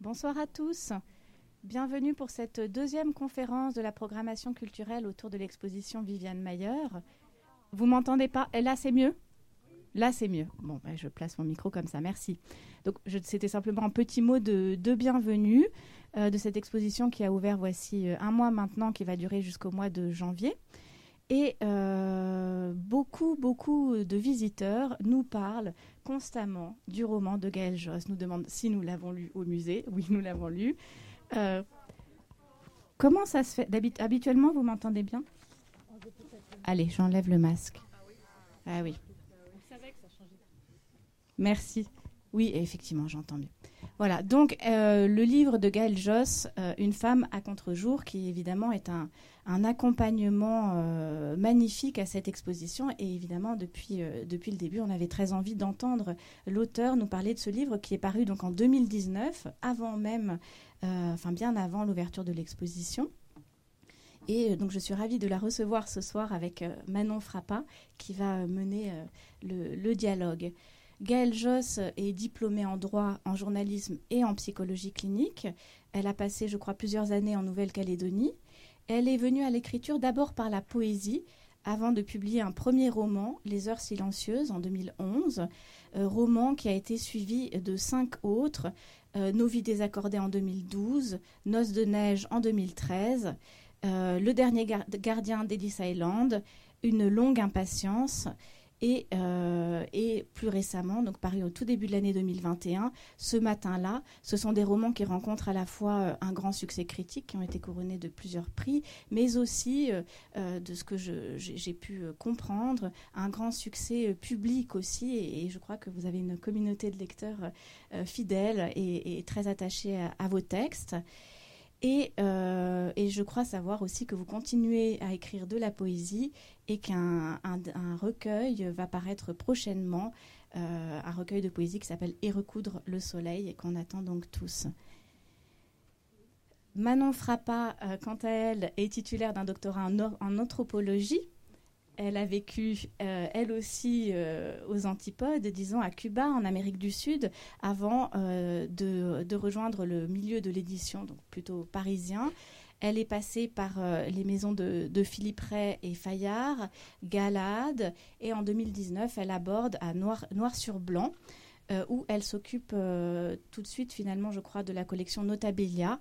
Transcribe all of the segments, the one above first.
Bonsoir à tous. Bienvenue pour cette deuxième conférence de la programmation culturelle autour de l'exposition Viviane Mayer. Vous m'entendez pas? Et là, c'est mieux? Là, c'est mieux. Bon, ben, je place mon micro comme ça. Merci. Donc, c'était simplement un petit mot de, bienvenue euh, de cette exposition qui a ouvert voici euh, un mois maintenant, qui va durer jusqu'au mois de janvier. Et euh, beaucoup, beaucoup de visiteurs nous parlent constamment du roman de Gaël Josse, nous demandent si nous l'avons lu au musée. Oui, nous l'avons lu. Euh, comment ça se fait? Habituellement, vous m'entendez bien? Allez, j'enlève le masque. Ah oui. Merci. Oui, effectivement, j'entends mieux. Voilà, donc euh, le livre de Gaël Josse, Une femme à contre-jour, qui évidemment est un, accompagnement euh, magnifique à cette exposition. Et évidemment, depuis, depuis le début, on avait très envie d'entendre l'auteur nous parler de ce livre qui est paru donc en 2019, avant même, enfin bien avant l'ouverture de l'exposition. Et donc je suis ravie de la recevoir ce soir avec Manon Frappa qui va mener le dialogue. Gaëlle Josse est diplômée en droit, en journalisme et en psychologie clinique. Elle a passé, je crois, plusieurs années en Nouvelle-Calédonie. Elle est venue à l'écriture d'abord par la poésie, avant de publier un premier roman, Les Heures Silencieuses, en 2011, euh, roman qui a été suivi de cinq autres, euh, Nos vies désaccordées en 2012, Noces de neige en 2013, euh, Le dernier gardien d'Ellis Island, Une longue impatience euh, et, plus récemment, donc paru au tout début de l'année 2021, ce matin-là, ce sont des romans qui rencontrent à la fois euh, un grand succès critique, qui ont été couronnés de plusieurs prix, mais aussi, euh, de ce que j'ai pu comprendre, un grand succès public aussi. Et, je crois que vous avez une communauté de lecteurs fidèles et, très attachés à vos textes. Et, je crois savoir aussi que vous continuez à écrire de la poésie et qu'un un, recueil va paraître prochainement, euh, un recueil de poésie qui s'appelle Et recoudre le soleil et qu'on attend donc tous. Manon Frappa, euh, quant à elle, est titulaire d'un doctorat en anthropologie elle a vécu, euh, elle aussi, aux antipodes, disons à Cuba, en Amérique du Sud, avant de, rejoindre le milieu de l'édition, donc plutôt parisien. Elle est passée par les maisons de, Philippe Ray et Fayard, Galade, et en 2019, elle aborde à Noir, sur Blanc, où elle s'occupe tout de suite, finalement, je crois, de la collection Notabilia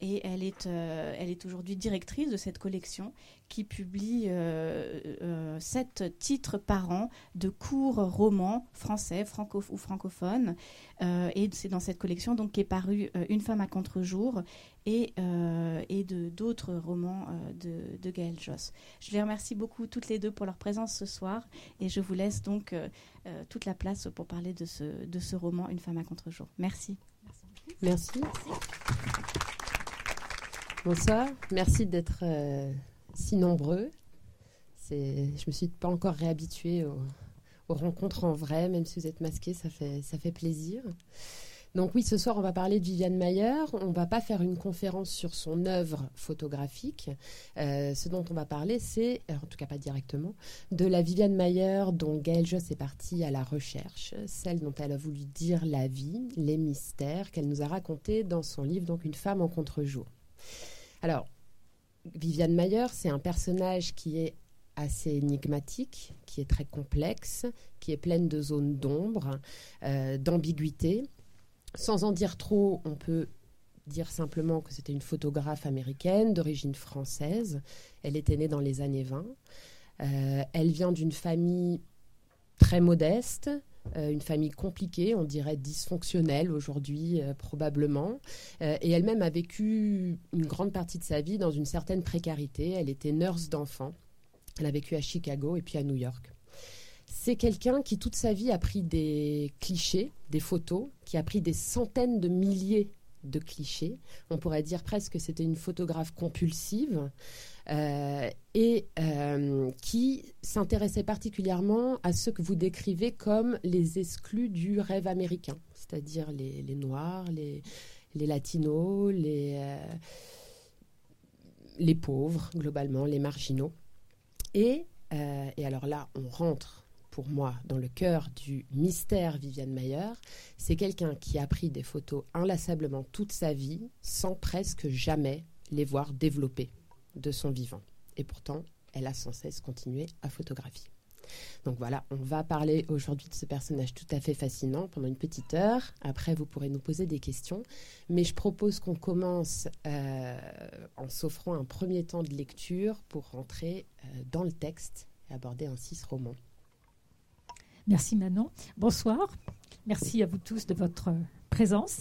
et elle est, euh, elle est aujourd'hui directrice de cette collection qui publie euh, euh, sept titres par an de courts romans français franco ou francophones. et c'est dans cette collection donc qu'est paru Une femme à contre-jour et, et de d'autres romans de, de Gaël Josse. Je les remercie beaucoup toutes les deux pour leur présence ce soir et je vous laisse donc toute la place pour parler de ce, de ce roman Une femme à contre-jour. Merci. Merci. Merci. Bonsoir, merci d'être euh, si nombreux. Je ne me suis pas encore réhabituée aux, rencontres en vrai, même si vous êtes masqués, ça fait, ça fait plaisir. Donc oui, ce soir, on va parler de Viviane Mayer. On va pas faire une conférence sur son œuvre photographique. Euh, ce dont on va parler, c'est, en tout cas pas directement, de la Viviane Mayer dont Gaëlle Joss est partie à la recherche, celle dont elle a voulu dire la vie, les mystères qu'elle nous a racontés dans son livre, donc Une femme en contre-jour. Alors, Viviane Mayer, c'est un personnage qui est assez énigmatique, qui est très complexe, qui est pleine de zones d'ombre, euh, d'ambiguïté. Sans en dire trop, on peut dire simplement que c'était une photographe américaine d'origine française. Elle était née dans les années 20. Euh, elle vient d'une famille très modeste, euh, une famille compliquée, on dirait dysfonctionnelle aujourd'hui euh, probablement. Euh, et elle-même a vécu une grande partie de sa vie dans une certaine précarité. Elle était nurse d'enfants. Elle a vécu à Chicago et puis à New York. C'est quelqu'un qui toute sa vie a pris des clichés, des photos, qui a pris des centaines de milliers de clichés. On pourrait dire presque que c'était une photographe compulsive. Euh, et euh, qui s'intéressait particulièrement à ce que vous décrivez comme les exclus du rêve américain, c'est-à-dire les, Noirs, les, Latinos, les, euh, les pauvres, globalement, les marginaux. Et, et alors là, on rentre pour moi, dans le cœur du mystère Viviane Mayer, c'est quelqu'un qui a pris des photos inlassablement toute sa vie sans presque jamais les voir développer de son vivant. Et pourtant, elle a sans cesse continué à photographier. Donc voilà, on va parler aujourd'hui de ce personnage tout à fait fascinant pendant une petite heure. Après, vous pourrez nous poser des questions. Mais je propose qu'on commence euh, en s'offrant un premier temps de lecture pour rentrer euh, dans le texte et aborder ainsi ce roman. Merci Manon. Bonsoir. Merci à vous tous de votre présence.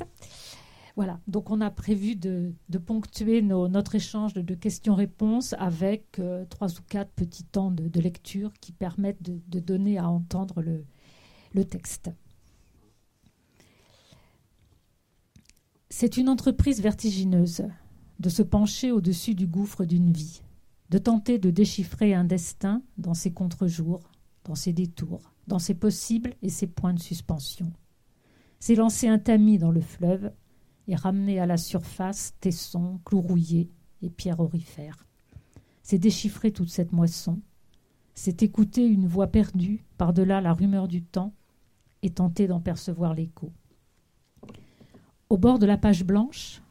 Voilà, donc on a prévu de, ponctuer notre échange de, questions-réponses avec euh, trois ou quatre petits temps de, lecture qui permettent de, donner à entendre le, le texte. C'est une entreprise vertigineuse de se pencher au-dessus du gouffre d'une vie, de tenter de déchiffrer un destin dans ses contre-jours, dans ses détours, dans ses possibles et ses points de suspension. C'est lancer un tamis dans le fleuve et ramener à la surface tessons, clous rouillés et pierres orifères. C'est déchiffrer toute cette moisson, c'est écouter une voix perdue par-delà la rumeur du temps et tenter d'en percevoir l'écho. Au bord de la page blanche,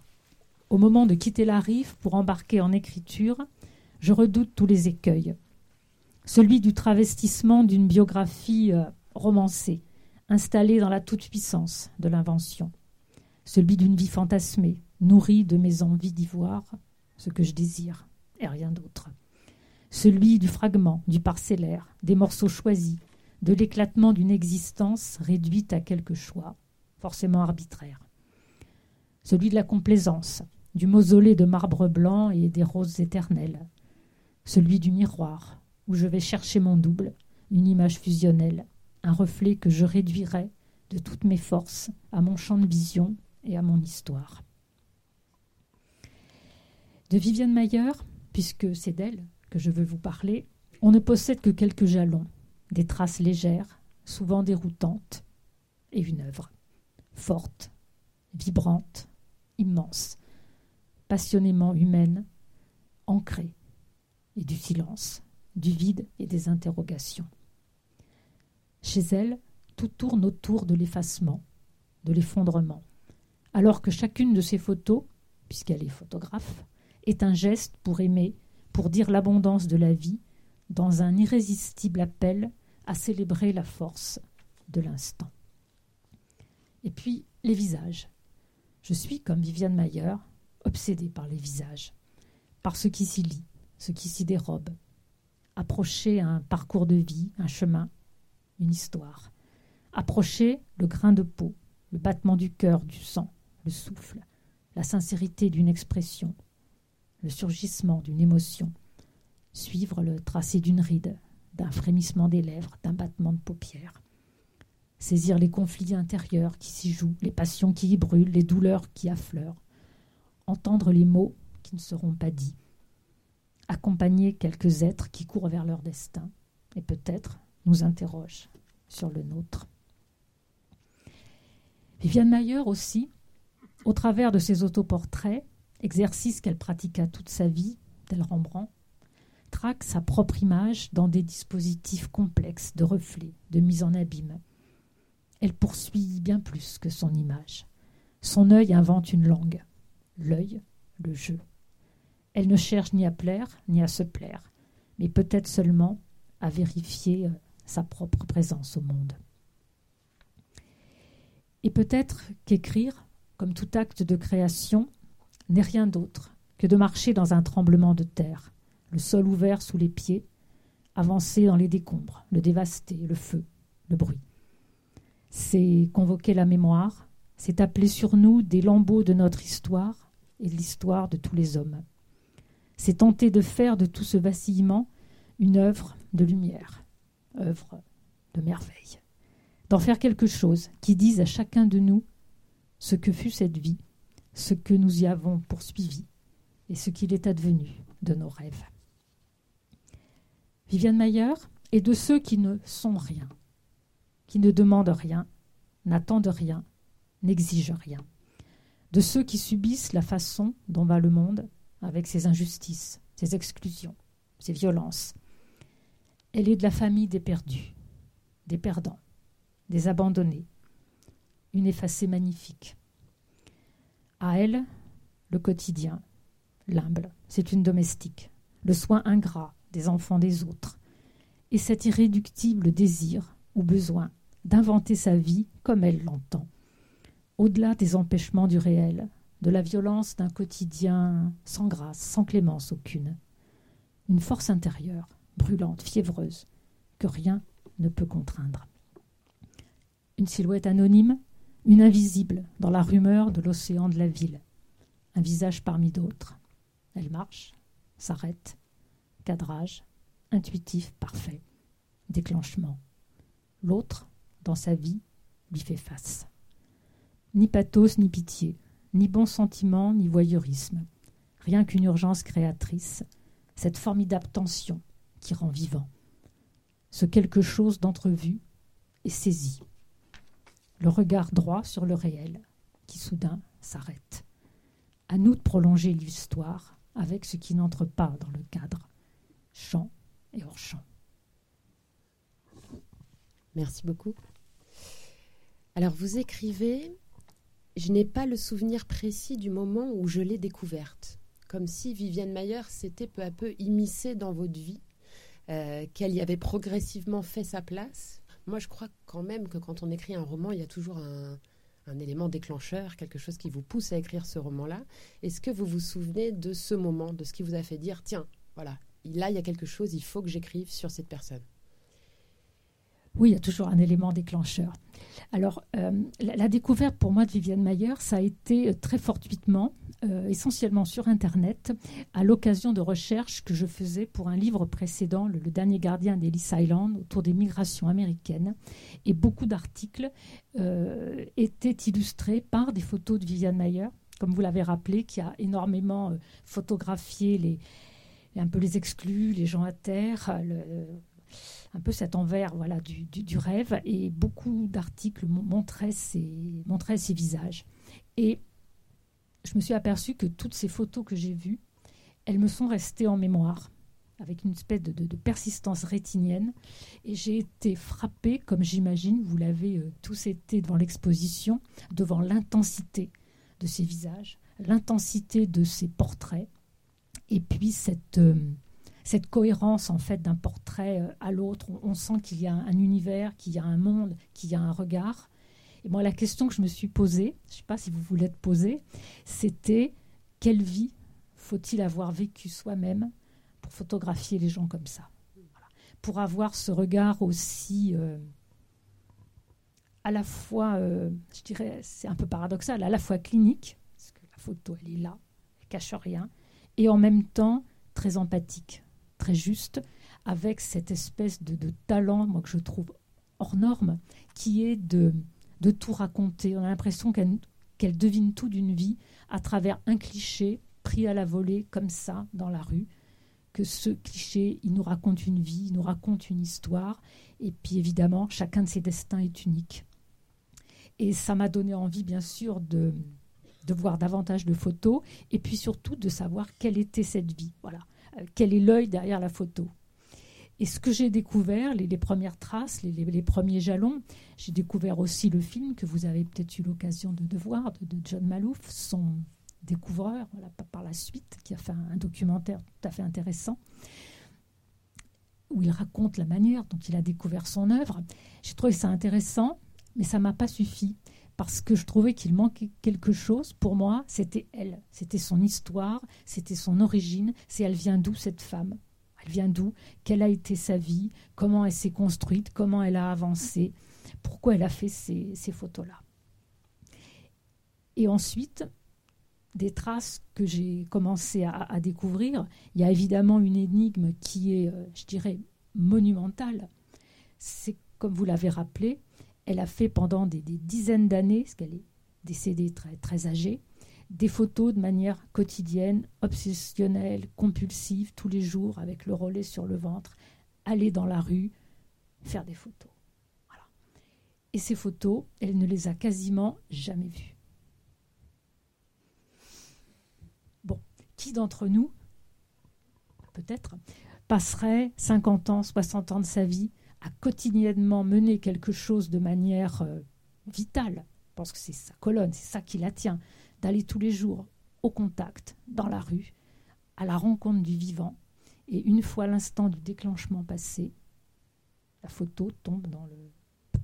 au moment de quitter la rive pour embarquer en écriture, je redoute tous les écueils. Celui du travestissement d'une biographie euh, romancée, installée dans la toute-puissance de l'invention celui d'une vie fantasmée, nourrie de mes envies d'y voir ce que je désire et rien d'autre. Celui du fragment, du parcellaire, des morceaux choisis, de l'éclatement d'une existence réduite à quelques choix, forcément arbitraires. Celui de la complaisance, du mausolée de marbre blanc et des roses éternelles. Celui du miroir, où je vais chercher mon double, une image fusionnelle, un reflet que je réduirai de toutes mes forces à mon champ de vision et à mon histoire. De Viviane Mayer, puisque c'est d'elle que je veux vous parler, on ne possède que quelques jalons, des traces légères, souvent déroutantes, et une œuvre forte, vibrante, immense, passionnément humaine, ancrée, et du silence, du vide et des interrogations. Chez elle, tout tourne autour de l'effacement, de l'effondrement, alors que chacune de ces photos, puisqu'elle est photographe, est un geste pour aimer, pour dire l'abondance de la vie, dans un irrésistible appel à célébrer la force de l'instant. Et puis, les visages. Je suis, comme Viviane Mayer, obsédée par les visages, par ce qui s'y lit, ce qui s'y dérobe. Approcher un parcours de vie, un chemin, une histoire. Approcher le grain de peau, le battement du cœur, du sang, le souffle, la sincérité d'une expression, le surgissement d'une émotion, suivre le tracé d'une ride, d'un frémissement des lèvres, d'un battement de paupières, saisir les conflits intérieurs qui s'y jouent, les passions qui y brûlent, les douleurs qui affleurent, entendre les mots qui ne seront pas dits, accompagner quelques êtres qui courent vers leur destin et peut-être nous interrogent sur le nôtre. Viviane Mayer aussi au travers de ses autoportraits, exercice qu'elle pratiqua toute sa vie, tel Rembrandt, traque sa propre image dans des dispositifs complexes de reflets, de mise en abîme. Elle poursuit bien plus que son image. Son œil invente une langue, l'œil, le jeu. Elle ne cherche ni à plaire ni à se plaire, mais peut-être seulement à vérifier euh, sa propre présence au monde. Et peut-être qu'écrire comme tout acte de création, n'est rien d'autre que de marcher dans un tremblement de terre, le sol ouvert sous les pieds, avancer dans les décombres, le dévaster, le feu, le bruit. C'est convoquer la mémoire, c'est appeler sur nous des lambeaux de notre histoire et de l'histoire de tous les hommes. C'est tenter de faire de tout ce vacillement une œuvre de lumière, œuvre de merveille, d'en faire quelque chose qui dise à chacun de nous ce que fut cette vie, ce que nous y avons poursuivi et ce qu'il est advenu de nos rêves. Viviane Mayer est de ceux qui ne sont rien, qui ne demandent rien, n'attendent rien, n'exigent rien, de ceux qui subissent la façon dont va le monde avec ses injustices, ses exclusions, ses violences. Elle est de la famille des perdus, des perdants, des abandonnés, une effacée magnifique. À elle, le quotidien, l'humble, c'est une domestique, le soin ingrat des enfants des autres, et cet irréductible désir ou besoin d'inventer sa vie comme elle l'entend, au-delà des empêchements du réel, de la violence d'un quotidien sans grâce, sans clémence aucune. Une force intérieure, brûlante, fiévreuse, que rien ne peut contraindre. Une silhouette anonyme, une invisible dans la rumeur de l'océan de la ville, un visage parmi d'autres. Elle marche, s'arrête, cadrage, intuitif, parfait, déclenchement. L'autre, dans sa vie, lui fait face. Ni pathos, ni pitié, ni bon sentiment, ni voyeurisme. Rien qu'une urgence créatrice, cette formidable tension qui rend vivant. Ce quelque chose d'entrevu est saisi. Le regard droit sur le réel, qui soudain s'arrête. À nous de prolonger l'histoire avec ce qui n'entre pas dans le cadre, champ et hors champ. Merci beaucoup. Alors vous écrivez je n'ai pas le souvenir précis du moment où je l'ai découverte. Comme si Viviane Mayer s'était peu à peu immiscée dans votre vie, euh, qu'elle y avait progressivement fait sa place. Moi, je crois quand même que quand on écrit un roman, il y a toujours un, élément déclencheur, quelque chose qui vous pousse à écrire ce roman-là. Est-ce que vous vous souvenez de ce moment, de ce qui vous a fait dire, tiens, voilà, là, il y a quelque chose, il faut que j'écrive sur cette personne? Oui, il y a toujours un élément déclencheur. Alors, euh, la, découverte pour moi de Viviane Mayer, ça a été euh, très fortuitement, euh, essentiellement sur Internet, à l'occasion de recherches que je faisais pour un livre précédent, Le, dernier gardien d'Ellis Island, autour des migrations américaines. Et beaucoup d'articles étaient illustrés par des photos de Viviane Mayer, comme vous l'avez rappelé, qui a énormément photographié les, un peu les exclus, les gens à terre, le, un peu cet envers voilà, du, rêve. Et beaucoup d'articles montraient ces, montraient ces visages. Et je me suis aperçue que toutes ces photos que j'ai vues, elles me sont restées en mémoire avec une espèce de, de, persistance rétinienne. Et j'ai été frappée, comme j'imagine, vous l'avez euh, tous été devant l'exposition, devant l'intensité de ces visages, l'intensité de ces portraits, et puis cette, euh, cette cohérence en fait d'un portrait euh, à l'autre. On, sent qu'il y a un, univers, qu'il y a un monde, qu'il y a un regard. Et moi, la question que je me suis posée, je ne sais pas si vous voulez être poser, c'était quelle vie faut-il avoir vécu soi-même pour photographier les gens comme ça? Pour avoir ce regard aussi euh, à la fois, euh, je dirais, c'est un peu paradoxal, à la fois clinique, parce que la photo, elle est là, elle cache rien, et en même temps très empathique très juste, avec cette espèce de, talent, moi que je trouve hors norme, qui est de, de tout raconter. On a l'impression qu'elle devine tout d'une vie à travers un cliché pris à la volée comme ça dans la rue. Que ce cliché, il nous raconte une vie, il nous raconte une histoire, et puis évidemment, chacun de ses destins est unique. Et ça m'a donné envie, bien sûr, de, de voir davantage de photos, et puis surtout de savoir quelle était cette vie. Voilà quel est l'œil derrière la photo. Et ce que j'ai découvert, les, premières traces, les, premiers jalons, j'ai découvert aussi le film que vous avez peut-être eu l'occasion de, voir, de, John Malouf, son découvreur, par la suite, qui a fait un, documentaire tout à fait intéressant, où il raconte la manière dont il a découvert son œuvre. J'ai trouvé ça intéressant, mais ça m'a pas suffi parce que je trouvais qu'il manquait quelque chose. Pour moi, c'était elle, c'était son histoire, c'était son origine, c'est elle vient d'où cette femme? Elle vient d'où? Quelle a été sa vie? Comment elle s'est construite? Comment elle a avancé? Pourquoi elle a fait ces, photos-là? Et ensuite, des traces que j'ai commencé à, découvrir, il y a évidemment une énigme qui est, euh, je dirais, monumentale. C'est, comme vous l'avez rappelé, elle a fait pendant des, dizaines d'années, parce qu'elle est décédée très, âgée, des photos de manière quotidienne, obsessionnelle, compulsive, tous les jours, avec le relais sur le ventre, aller dans la rue, faire des photos. Et ces photos, elle ne les a quasiment jamais vues. Bon, qui d'entre nous, peut-être, passerait 50 ans, 60 ans de sa vie à quotidiennement mener quelque chose de manière euh, vitale, je pense que c'est sa colonne, c'est ça qui la tient, d'aller tous les jours au contact, dans la rue, à la rencontre du vivant. Et une fois l'instant du déclenchement passé, la photo tombe dans, le,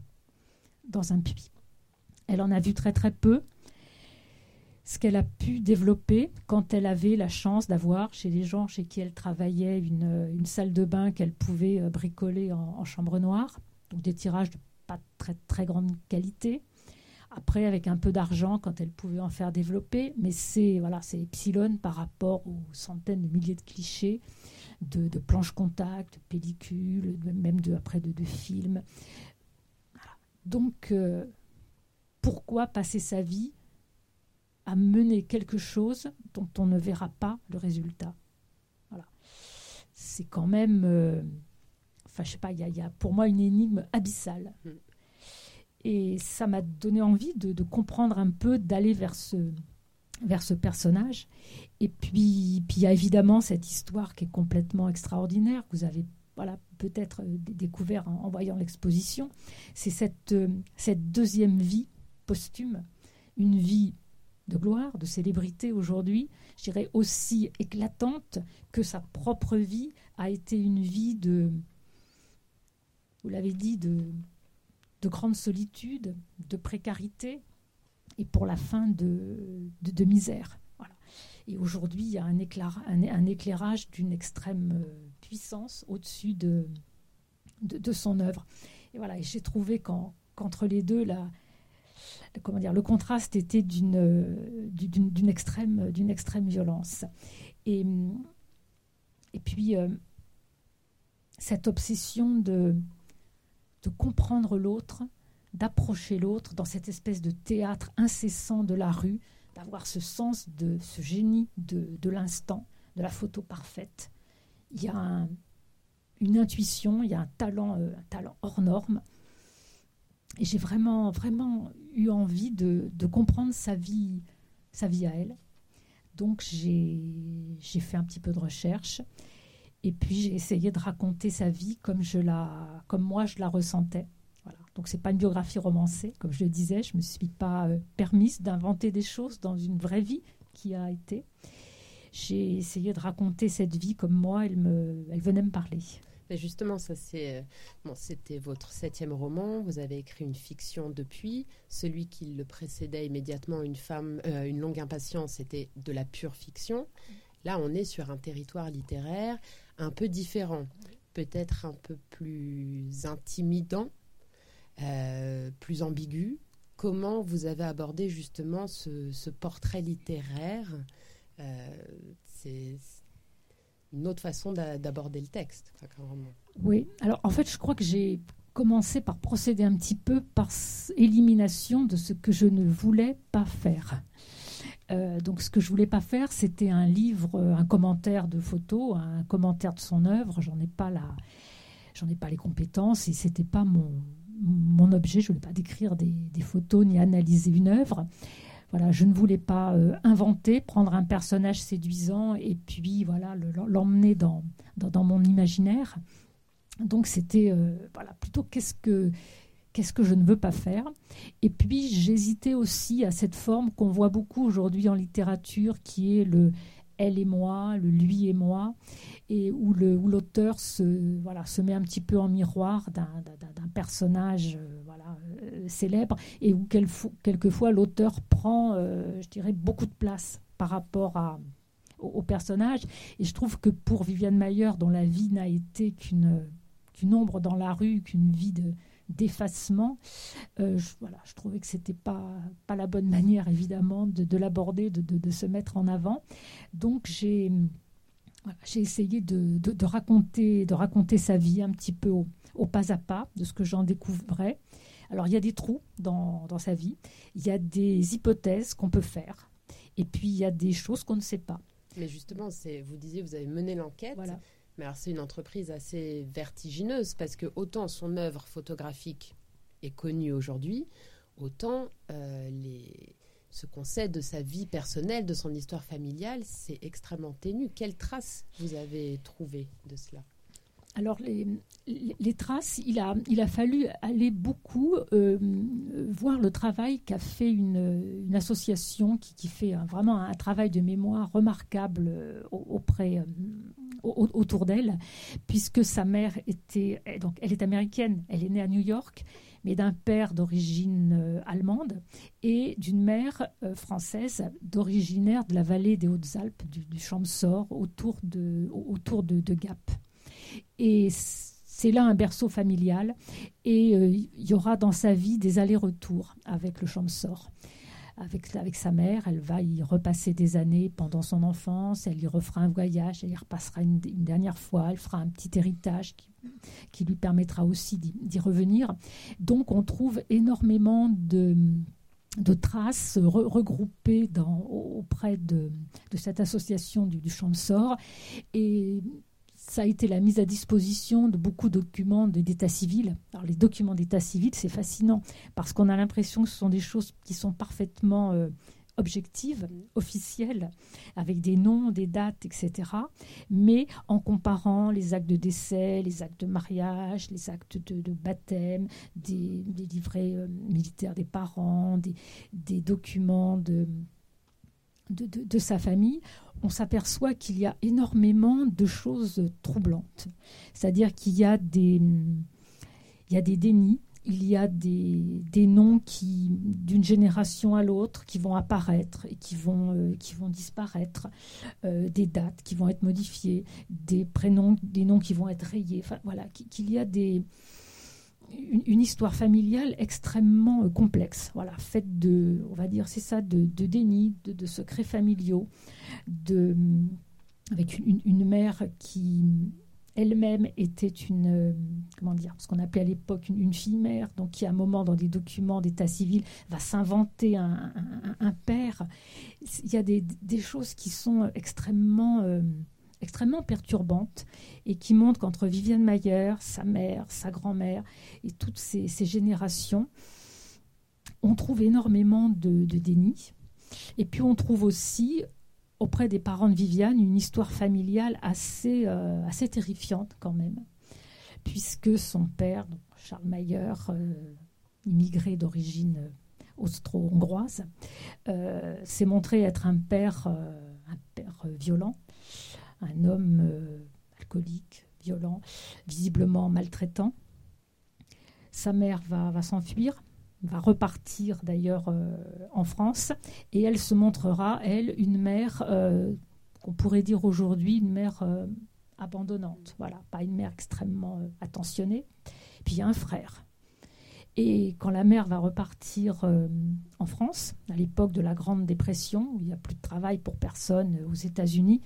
dans un puits. Elle en a vu très très peu. Ce qu'elle a pu développer quand elle avait la chance d'avoir chez les gens chez qui elle travaillait une, salle de bain qu'elle pouvait euh, bricoler en, chambre noire, donc des tirages de pas très très grande qualité. Après, avec un peu d'argent, quand elle pouvait en faire développer, mais c'est voilà, c'est epsilon par rapport aux centaines de milliers de clichés de, planches contact, de pellicules, même après de, de films. Donc, euh, pourquoi passer sa vie à mener quelque chose dont on ne verra pas le résultat Voilà. C'est quand même, euh, enfin, je sais pas, il y, a pour moi une énigme abyssale. Mm. Et ça m'a donné envie de, de comprendre un peu, d'aller vers ce, vers ce personnage. Et puis, puis il y a évidemment cette histoire qui est complètement extraordinaire, que vous avez voilà, peut-être euh, découvert en, voyant l'exposition. C'est cette, euh, cette deuxième vie posthume, une vie de gloire, de célébrité aujourd'hui, je dirais aussi éclatante que sa propre vie a été une vie de, vous l'avez dit, de, de grande solitude, de précarité, et pour la fin de, de, misère. Voilà. Et aujourd'hui, il y a un, un, éclairage d'une extrême euh, puissance au-dessus de, de, son œuvre. Et voilà, et j'ai trouvé qu'entre les deux, la, comment dire, le contraste était d'une, d'une, extrême, d'une extrême violence. Et, et puis, euh, cette obsession de, de comprendre l'autre, d'approcher l'autre dans cette espèce de théâtre incessant de la rue, d'avoir ce sens de ce génie de, de l'instant, de la photo parfaite. Il y a une intuition, il y a un talent, euh, un talent hors norme. Et j'ai vraiment, vraiment eu envie de, de, comprendre sa vie, sa vie à elle. Donc j'ai fait un petit peu de recherche. Et puis j'ai essayé de raconter sa vie comme, je la, comme moi je la ressentais. Donc c'est pas une biographie romancée, comme je le disais, je me suis pas euh, permise d'inventer des choses dans une vraie vie qui a été. J'ai essayé de raconter cette vie comme moi, elle me, elle venait me parler. Justement, ça c'est euh, bon, c'était votre septième roman. Vous avez écrit une fiction depuis. Celui qui le précédait immédiatement, une femme, euh, une longue impatience, c'était de la pure fiction. Là, on est sur un territoire littéraire un peu différent, peut-être un peu plus intimidant euh, plus ambigu. Comment vous avez abordé justement ce, portrait littéraire? Une autre façon d'aborder le texte. Oui, alors en fait, je crois que j'ai commencé par procéder un petit peu par élimination de ce que je ne voulais pas faire. Euh, donc, ce que je voulais pas faire, c'était un livre, un commentaire de photo, un commentaire de son œuvre. J'en ai pas la, j'en ai pas les compétences et c'était pas mon, mon objet. Je voulais pas décrire des, photos ni analyser une œuvre. Je ne voulais pas euh, inventer, prendre un personnage séduisant et puis voilà l'emmener dans, dans, mon imaginaire. Donc c'était euh, voilà plutôt qu'est-ce que qu'est-ce que je ne veux pas faire. Et puis j'hésitais aussi à cette forme qu'on voit beaucoup aujourd'hui en littérature, qui est le elle et moi, le lui et moi, et où l'auteur se, voilà, se met un petit peu en miroir d'un personnage euh, voilà, euh, célèbre, et où quelquefois l'auteur prend, euh, je dirais, beaucoup de place par rapport à, au, personnage. Et je trouve que pour Viviane Mayer, dont la vie n'a été qu'une ombre dans la rue, qu'une vie de, d'effacement. Euh, je, voilà, je trouvais que c'était pas pas la bonne manière évidemment de, l'aborder, de, de, se mettre en avant. Donc j'ai essayé de, de, raconter de raconter sa vie un petit peu au, pas à pas de ce que j'en découvrais. Alors il y a des trous dans, dans sa vie, il y a des hypothèses qu'on peut faire, et puis il y a des choses qu'on ne sait pas. Mais justement, vous disiez vous avez mené l'enquête. Voilà. Mais alors c'est une entreprise assez vertigineuse parce que autant son œuvre photographique est connue aujourd'hui, autant euh, ce qu'on sait de sa vie personnelle, de son histoire familiale, c'est extrêmement ténu. Quelles traces vous avez trouvées de cela? Alors, les, traces, il a, il a fallu aller beaucoup euh, voir le travail qu'a fait une, association qui, fait vraiment un, travail de mémoire remarquable euh, auprès, euh, autour d'elle, puisque sa mère était, donc elle est américaine, elle est née à New York, mais d'un père d'origine allemande et d'une mère française d'originaire de la vallée des Hautes-Alpes, du, du Champsaur, autour de, autour de Gap. Et c'est là un berceau familial. Et euh, il y aura dans sa vie des allers-retours avec le Champsor. Avec, avec sa mère, elle va y repasser des années pendant son enfance, elle y refera un voyage, elle y repassera une, dernière fois, elle fera un petit héritage qui, qui lui permettra aussi d'y revenir. Donc on trouve énormément de, de traces regroupées auprès de, de, cette association du, du Champsor. Et ça a été la mise à disposition de beaucoup de documents d'état civil. Alors les documents d'état civil, c'est fascinant parce qu'on a l'impression que ce sont des choses qui sont parfaitement euh, objectives, mmh. officielles, avec des noms, des dates, etc. Mais en comparant les actes de décès, les actes de mariage, les actes de, baptême, des, livrets euh, militaires des parents, des, documents de, de, sa famille, on s'aperçoit qu'il y a énormément de choses troublantes. C'est-à-dire qu'il y a des, il y a des dénis, il y a des, des noms qui, d'une génération à l'autre, qui vont apparaître et qui vont, euh, qui vont disparaître, euh, des dates qui vont être modifiées, des prénoms, des noms qui vont être rayés. Enfin, voilà, qu'il y a des, une, histoire familiale extrêmement euh, complexe, voilà, faite de, on va dire, c'est ça, de, déni, de, secrets familiaux, de, avec une, mère qui elle-même était une, euh, comment dire, ce qu'on appelait à l'époque une, fille-mère, donc qui à un moment dans des documents d'état civil va s'inventer un, père. Il y a des, choses qui sont extrêmement euh, extrêmement perturbante et qui montre qu'entre Viviane Mayer, sa mère, sa grand-mère et toutes ces, générations, on trouve énormément de, déni. Et puis on trouve aussi auprès des parents de Viviane une histoire familiale assez, euh, terrifiante quand même, puisque son père, Charles Mayer, euh, immigré d'origine austro-hongroise, euh, s'est montré être un père, un père violent un homme euh, alcoolique, violent, visiblement maltraitant. Sa mère va, s'enfuir, va repartir d'ailleurs euh, en France, et elle se montrera, elle, une mère euh, qu'on pourrait dire aujourd'hui une mère abandonnante. Voilà, pas une mère extrêmement attentionnée. Puis un frère. Et quand la mère va repartir en France, à l'époque de la Grande Dépression, où il n'y a plus de travail pour personne aux États-Unis,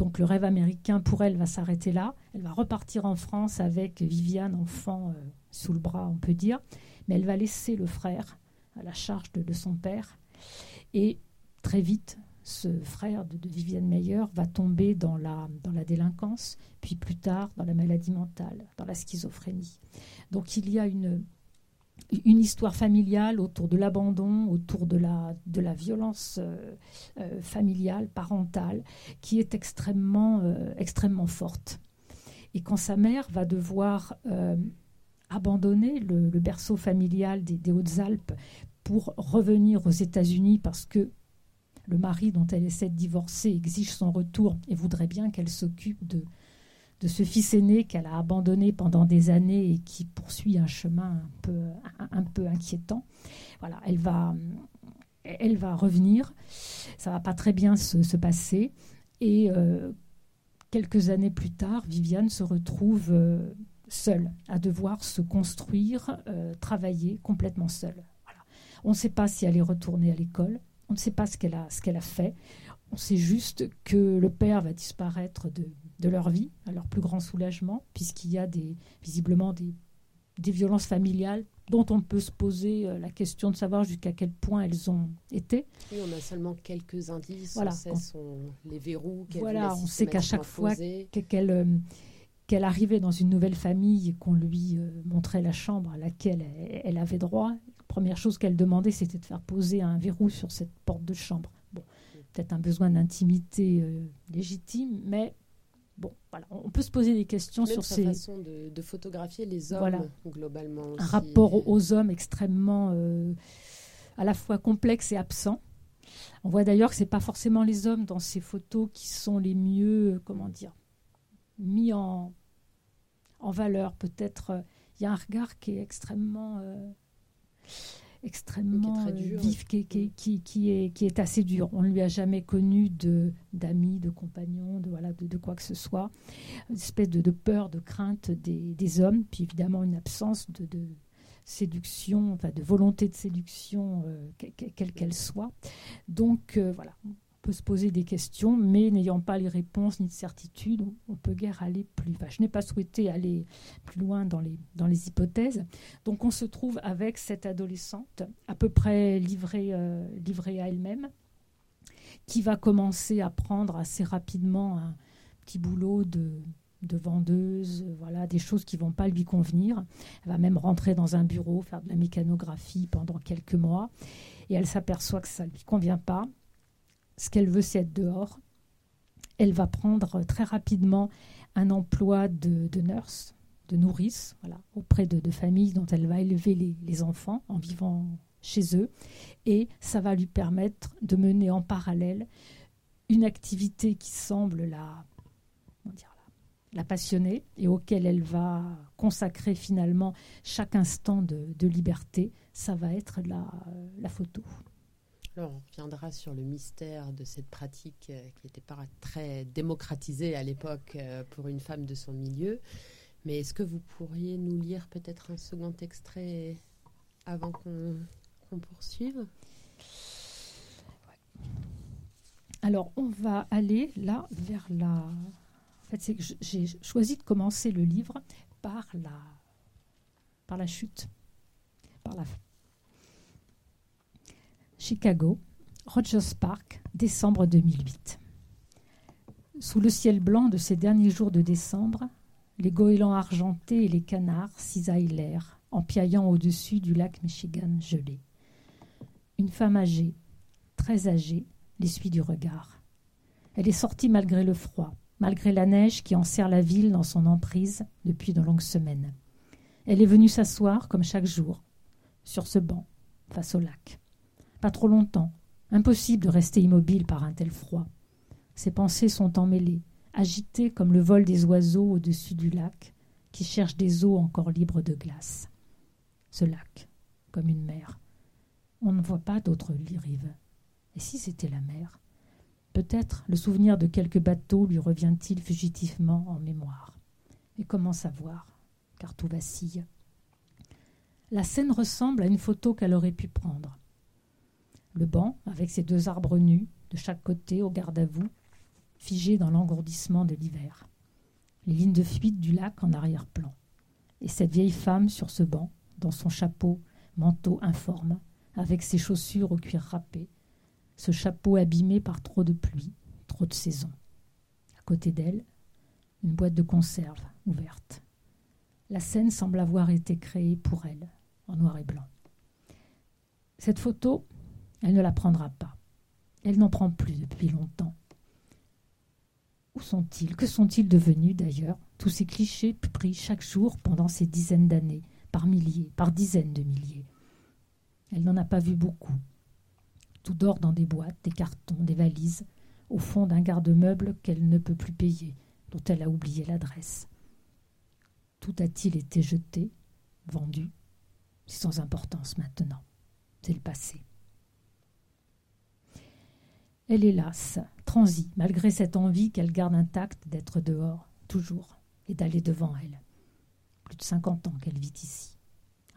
donc le rêve américain pour elle va s'arrêter là. Elle va repartir en France avec Viviane, enfant euh, sous le bras, on peut dire. Mais elle va laisser le frère à la charge de, son père. Et très vite, ce frère de, Viviane Meyer va tomber dans la, dans la délinquance, puis plus tard dans la maladie mentale, dans la schizophrénie. Donc il y a une, une histoire familiale autour de l'abandon, autour de la, de la violence euh, euh, familiale, parentale, qui est extrêmement, euh, extrêmement forte. Et quand sa mère va devoir abandonner le, berceau familial des, des Hautes-Alpes pour revenir aux États-Unis parce que le mari dont elle essaie de divorcer exige son retour et voudrait bien qu'elle s'occupe de, de ce fils aîné qu'elle a abandonné pendant des années et qui poursuit un chemin un peu, un, peu inquiétant. Voilà, elle va, elle va revenir. Ça va pas très bien se, passer. Et euh, quelques années plus tard, Viviane se retrouve euh, seule, à devoir se construire, euh, travailler complètement seule. Voilà. On ne sait pas si elle est retournée à l'école. On ne sait pas ce qu'elle a, ce qu'elle a fait. On sait juste que le père va disparaître de, de leur vie, à leur plus grand soulagement, puisqu'il y a des, visiblement des, des violences familiales dont on peut se poser euh, la question de savoir jusqu'à quel point elles ont été. Oui, on a seulement quelques indices. Voilà, on sait les verrous. Voilà, on sait qu'à chaque fois qu'elle euh, qu'elle arrivait dans une nouvelle famille et qu'on lui euh, montrait la chambre à laquelle elle, avait droit, la première chose qu'elle demandait, c'était de faire poser un verrou sur cette porte de chambre. Peut-être un besoin d'intimité légitime, mais Bon, voilà, on peut se poser des questions sur sa ces façon de, de, photographier les hommes Voilà. globalement. un rapport aux hommes extrêmement euh, à la fois complexe et absent. On voit d'ailleurs que c'est pas forcément les hommes dans ces photos qui sont les mieux, euh, comment dire, mis en, en valeur. Peut-être euh, il y a un regard qui est extrêmement, euh, extrêmement euh, dur. vif, qui, qui- Mm. qui- qui est, qui est assez dur. On ne lui a jamais connu de d'amis, de compagnons, de voilà, de, de quoi que ce soit. Une espèce de, de peur, de crainte des, des hommes, puis évidemment une absence de, de séduction, enfin de volonté de séduction, euh, que- que- quelle qu'elle soit. Donc euh, voilà, peut se poser des questions, mais n'ayant pas les réponses ni de certitude, on, peut guère aller plus. Enfin, je n'ai pas souhaité aller plus loin dans les, dans les hypothèses. Donc on se trouve avec cette adolescente, à peu près livrée, euh, livrée à elle-même, qui va commencer à prendre assez rapidement un petit boulot de, de vendeuse, voilà, des choses qui vont pas lui convenir. Elle va même rentrer dans un bureau, faire de la mécanographie pendant quelques mois, et elle s'aperçoit que ça ne lui convient pas. Ce qu'elle veut, c'est être dehors. Elle va prendre très rapidement un emploi de, nurse, de nourrice, voilà, auprès de, familles dont elle va élever les, enfants en vivant chez eux. Et ça va lui permettre de mener en parallèle une activité qui semble la, dire, et auquel elle va consacrer finalement chaque instant de, liberté. Ça va être la photo. Alors, on reviendra sur le mystère de cette pratique euh, qui n'était pas très démocratisée à l'époque euh, pour une femme de son milieu. Mais est-ce que vous pourriez nous lire peut-être un second extrait avant qu'on poursuive? Alors, on va aller là vers la. En fait, j'ai choisi de commencer le livre par la, par la chute, par la. Chicago, Rogers Park, décembre 2008. Sous le ciel blanc de ces derniers jours de décembre, les goélands argentés et les canards cisaillent l'air, empiaillant au-dessus du lac Michigan gelé. Une femme âgée, très âgée, les suit du regard. Elle est sortie malgré le froid, malgré la neige qui enserre la ville dans son emprise depuis de longues semaines. Elle est venue s'asseoir, comme chaque jour, sur ce banc, face au lac. Pas trop longtemps. Impossible de rester immobile par un tel froid. Ses pensées sont emmêlées, agitées comme le vol des oiseaux au-dessus du lac, qui cherchent des eaux encore libres de glace. Ce lac, comme une mer. On ne voit pas d'autres rives. Et si c'était la mer? Peut-être le souvenir de quelques bateaux lui revient-il fugitivement en mémoire. Et comment savoir? Car tout vacille. La scène ressemble à une photo qu'elle aurait pu prendre. Le banc, avec ses deux arbres nus, de chaque côté au garde à vous, figé dans l'engourdissement de l'hiver. Les lignes de fuite du lac en arrière-plan. Et cette vieille femme sur ce banc, dans son chapeau, manteau informe, avec ses chaussures au cuir râpé, ce chapeau abîmé par trop de pluie, trop de saison. À côté d'elle, une boîte de conserve ouverte. La scène semble avoir été créée pour elle, en noir et blanc. Cette photo, elle ne la prendra pas. Elle n'en prend plus depuis longtemps. Où sont-ils? Que sont-ils devenus d'ailleurs? Tous ces clichés pris chaque jour pendant ces dizaines d'années, par milliers, par dizaines de milliers. Elle n'en a pas vu beaucoup. Tout dort dans des boîtes, des cartons, des valises, au fond d'un garde-meuble qu'elle ne peut plus payer, dont elle a oublié l'adresse. Tout a-t-il été jeté, vendu? C'est sans importance maintenant. C'est le passé. Elle est lasse, transie, malgré cette envie qu'elle garde intacte d'être dehors, toujours, et d'aller devant elle. Plus de cinquante ans qu'elle vit ici.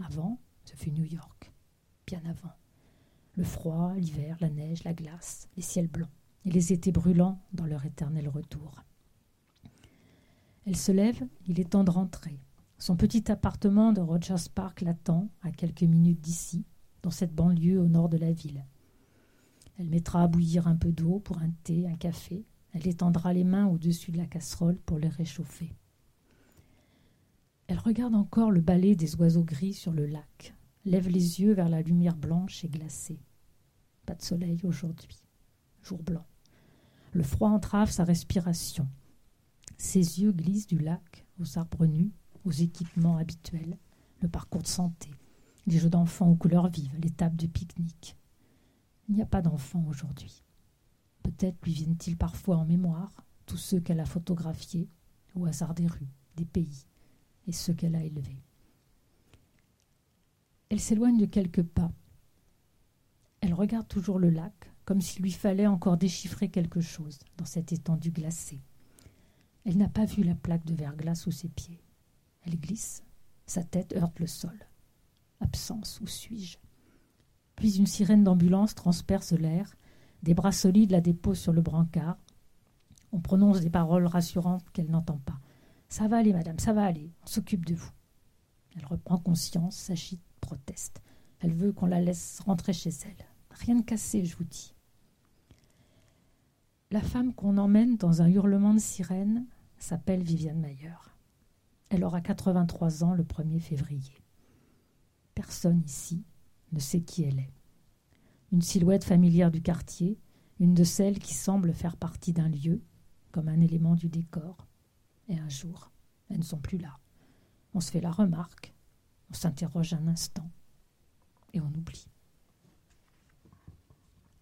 Avant, ce fut New York, bien avant. Le froid, l'hiver, la neige, la glace, les ciels blancs, et les étés brûlants dans leur éternel retour. Elle se lève, il est temps de rentrer. Son petit appartement de Rogers Park l'attend, à quelques minutes d'ici, dans cette banlieue au nord de la ville. Elle mettra à bouillir un peu d'eau pour un thé, un café. Elle étendra les mains au-dessus de la casserole pour les réchauffer. Elle regarde encore le balai des oiseaux gris sur le lac, lève les yeux vers la lumière blanche et glacée. Pas de soleil aujourd'hui. Jour blanc. Le froid entrave sa respiration. Ses yeux glissent du lac aux arbres nus, aux équipements habituels, le parcours de santé, les jeux d'enfants aux couleurs vives, les tables de pique-nique. Il n'y a pas d'enfants aujourd'hui. Peut-être lui viennent-ils parfois en mémoire tous ceux qu'elle a photographiés au hasard des rues, des pays, et ceux qu'elle a élevés. Elle s'éloigne de quelques pas. Elle regarde toujours le lac, comme s'il lui fallait encore déchiffrer quelque chose dans cette étendue glacée. Elle n'a pas vu la plaque de verglas sous ses pieds. Elle glisse, sa tête heurte le sol. Absence, où suis-je? Puis une sirène d'ambulance transperce l'air, des bras solides la déposent sur le brancard. On prononce des paroles rassurantes qu'elle n'entend pas. Ça va aller, madame, ça va aller, on s'occupe de vous. Elle reprend conscience, s'agite, proteste. Elle veut qu'on la laisse rentrer chez elle. Rien de cassé, je vous dis. La femme qu'on emmène dans un hurlement de sirène s'appelle Viviane Mayer. Elle aura 83 ans le 1er février. Personne ici ne sait qui elle est. Une silhouette familière du quartier, une de celles qui semblent faire partie d'un lieu, comme un élément du décor. Et un jour, elles ne sont plus là. On se fait la remarque, on s'interroge un instant, et on oublie.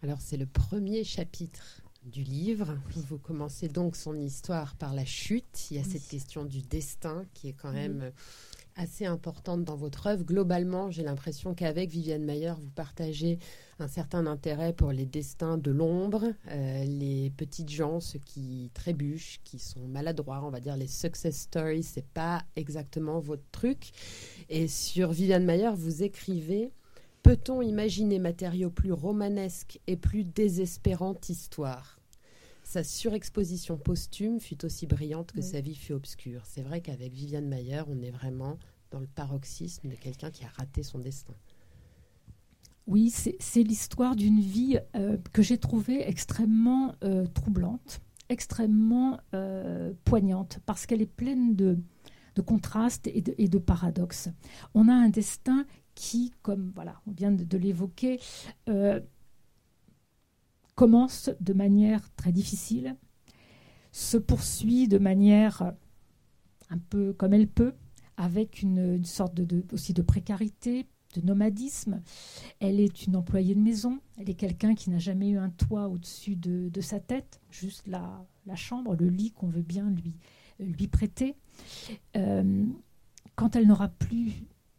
Alors c'est le premier chapitre du livre. Vous commencez donc son histoire par la chute. Il y a cette question du destin qui est quand même assez importante dans votre œuvre. Globalement, j'ai l'impression qu'avec Viviane Mayer, vous partagez un certain intérêt pour les destins de l'ombre, euh, les petites gens, ceux qui trébuchent, qui sont maladroits, on va dire les success stories, c'est pas exactement votre truc. Et sur Viviane Mayer, vous écrivez Peut-on imaginer matériaux plus romanesques et plus désespérantes histoires Sa surexposition posthume fut aussi brillante que sa vie fut obscure. C'est vrai qu'avec Viviane Mayer, on est vraiment dans le paroxysme de quelqu'un qui a raté son destin. Oui, c'est l'histoire d'une vie euh, que j'ai trouvée extrêmement euh, troublante, extrêmement euh, poignante, parce qu'elle est pleine de, contrastes et de, et de, paradoxes. On a un destin qui, comme voilà, on vient de, l'évoquer, euh, commence de manière très difficile, se poursuit de manière un peu comme elle peut, avec une, sorte de, aussi de précarité, de nomadisme. Elle est une employée de maison, elle est quelqu'un qui n'a jamais eu un toit au-dessus de, sa tête, juste la, la chambre, le lit qu'on veut bien lui, prêter. Euh, quand elle n'aura plus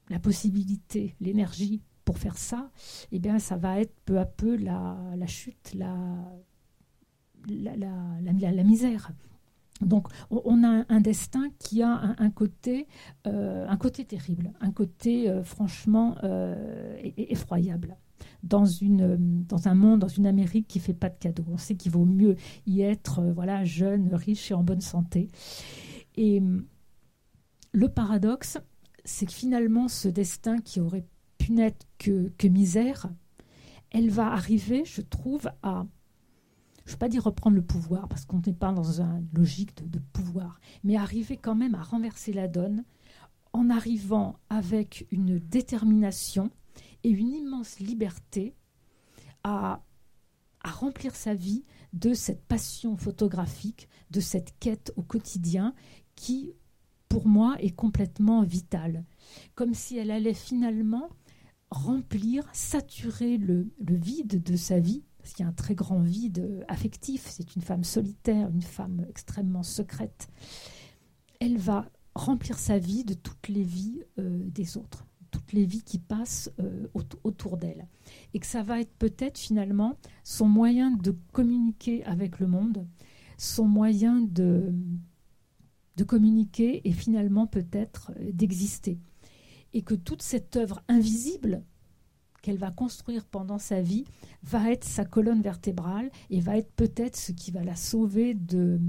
la possibilité, l'énergie pour faire ça, eh bien, ça va être peu à peu la, chute, la, la, la, misère. Donc, on a un destin qui a un, côté, euh, un côté terrible, un côté euh, franchement euh, effroyable. Dans, une, dans un monde, dans une Amérique qui fait pas de cadeaux. On sait qu'il vaut mieux y être voilà, jeune, riche et en bonne santé. Et le paradoxe, c'est que finalement, ce destin qui aurait n'être que, misère, elle va arriver, je trouve, à, je ne veux pas dire reprendre le pouvoir, parce qu'on n'est pas dans une logique de, pouvoir, mais arriver quand même à renverser la donne en arrivant avec une détermination et une immense liberté à, à remplir sa vie de cette passion photographique, de cette quête au quotidien qui pour moi, est complètement vitale. Comme si elle allait finalement remplir, saturer le, vide de sa vie, parce qu'il y a un très grand vide affectif. C'est une femme solitaire, une femme extrêmement secrète. Elle va remplir sa vie de toutes les vies euh, des autres, toutes les vies qui passent euh, autour d'elle. Et que ça va être peut-être finalement son moyen de communiquer avec le monde, son moyen de de communiquer et finalement peut-être euh, d'exister. Et que toute cette œuvre invisible qu'elle va construire pendant sa vie va être sa colonne vertébrale et va être peut-être ce qui va la sauver de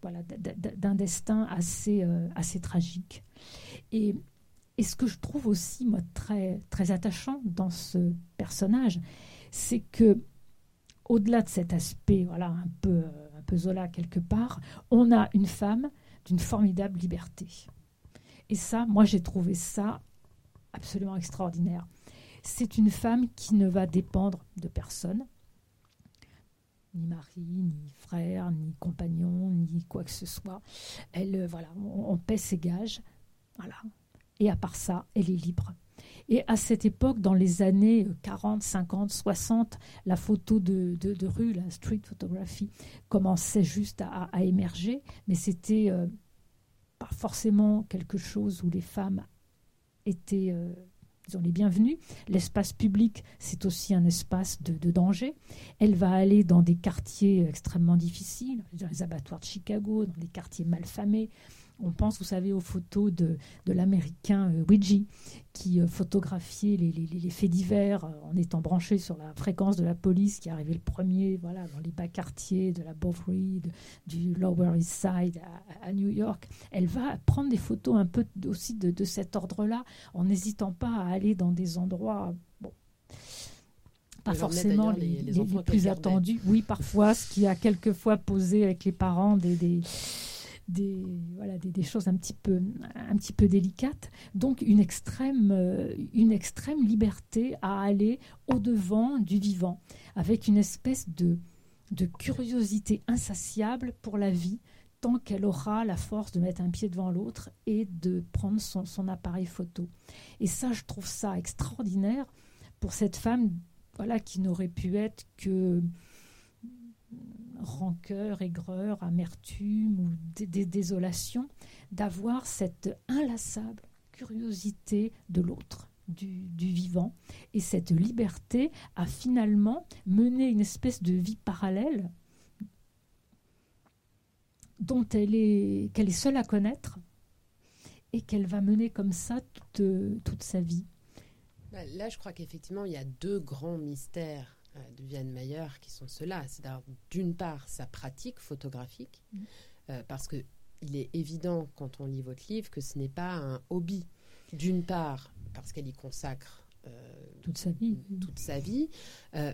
voilà d'un destin assez euh, assez tragique. Et, ce que je trouve aussi très très attachant dans ce personnage, c'est que au-delà de cet aspect voilà un peu un peu Zola quelque part, on a une femme d'une formidable liberté. Et ça, moi, j'ai trouvé ça absolument extraordinaire. C'est une femme qui ne va dépendre de personne, ni mari, ni frère, ni compagnon, ni quoi que ce soit. Elle, euh, voilà, on, paie ses gages, voilà. Et à part ça, elle est libre. Et à cette époque, dans les années 40, 50, 60, la photo de, rue, la street photography, commençait juste à, émerger, mais c'était euh, pas forcément quelque chose où les femmes étaient euh, les bienvenus. L'espace public, c'est aussi un espace de, danger. Elle va aller dans des quartiers extrêmement difficiles, dans les abattoirs de Chicago, dans des quartiers malfamés, on pense, vous savez, aux photos de, l'américain euh, Ouija qui euh, photographiait les, faits divers euh, en étant branché sur la fréquence de la police qui arrivait le premier voilà, dans les bas quartiers de la Bowery, du Lower East Side à, New York. Elle va prendre des photos un peu aussi de, cet ordre-là en n'hésitant pas à aller dans des endroits. Bon, pas forcément les, plus attendus. Oui, parfois, ce qui a quelquefois posé avec les parents des, des, voilà, des, choses un petit, peu, un petit peu délicates. Donc une extrême, euh, une extrême liberté à aller au-devant du vivant, avec une espèce de, de curiosité insatiable pour la vie, tant qu'elle aura la force de mettre un pied devant l'autre et de prendre son, son, appareil photo. Et ça, je trouve ça extraordinaire pour cette femme voilà, qui n'aurait pu être que rancœur, aigreur, amertume ou désolation, d'avoir cette inlassable curiosité de l'autre. Du, vivant et cette liberté a finalement mené une espèce de vie parallèle dont elle est qu'elle est seule à connaître et qu'elle va mener comme ça toute, toute sa vie. Bah, là, je crois qu'effectivement, il y a deux grands mystères de Vianne Mayer qui sont ceux-là. C'est d'une part sa pratique photographique, mm. euh, parce que il est évident quand on lit votre livre que ce n'est pas un hobby. D'une part parce qu'elle y consacre euh, toute sa vie, toute sa vie,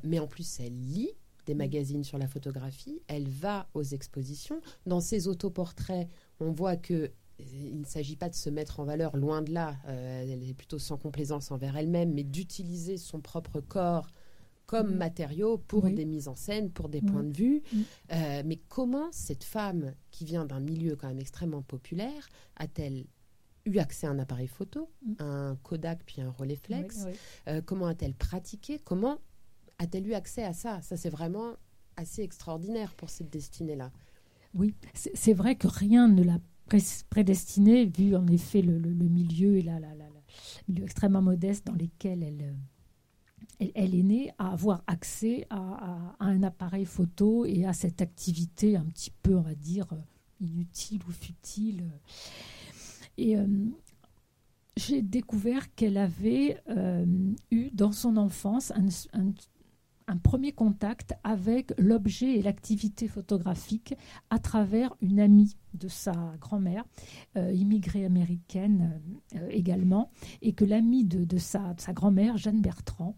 mais en plus elle lit des mm. magazines sur la photographie, elle va aux expositions. Dans ses autoportraits, on voit que il ne s'agit pas de se mettre en valeur, loin de là. elle est plutôt sans complaisance envers elle-même, mais d'utiliser son propre corps comme matériau pour des mises en scène, pour des points de vue. Euh, mais comment cette femme, qui vient d'un milieu quand même extrêmement populaire, a-t-elle eu accès à un appareil photo, un Kodak puis un Rolleiflex euh, Comment a-t-elle pratiqué? Comment a-t-elle eu accès à ça? Ça, c'est vraiment assez extraordinaire pour cette destinée-là. Oui, c'est vrai que rien ne l'a prédestinée, vu en effet le, milieu et la, la, la, milieu extrêmement modeste dans lesquels elle euh, elle, est née à avoir accès à, un appareil photo et à cette activité un petit peu, on va dire, inutile ou futile. Et euh, j'ai découvert qu'elle avait euh, eu dans son enfance un premier contact avec l'objet et l'activité photographique à travers une amie de sa grand-mère, euh, immigrée américaine euh, également, et que l'amie de, sa, grand-mère, Jeanne Bertrand,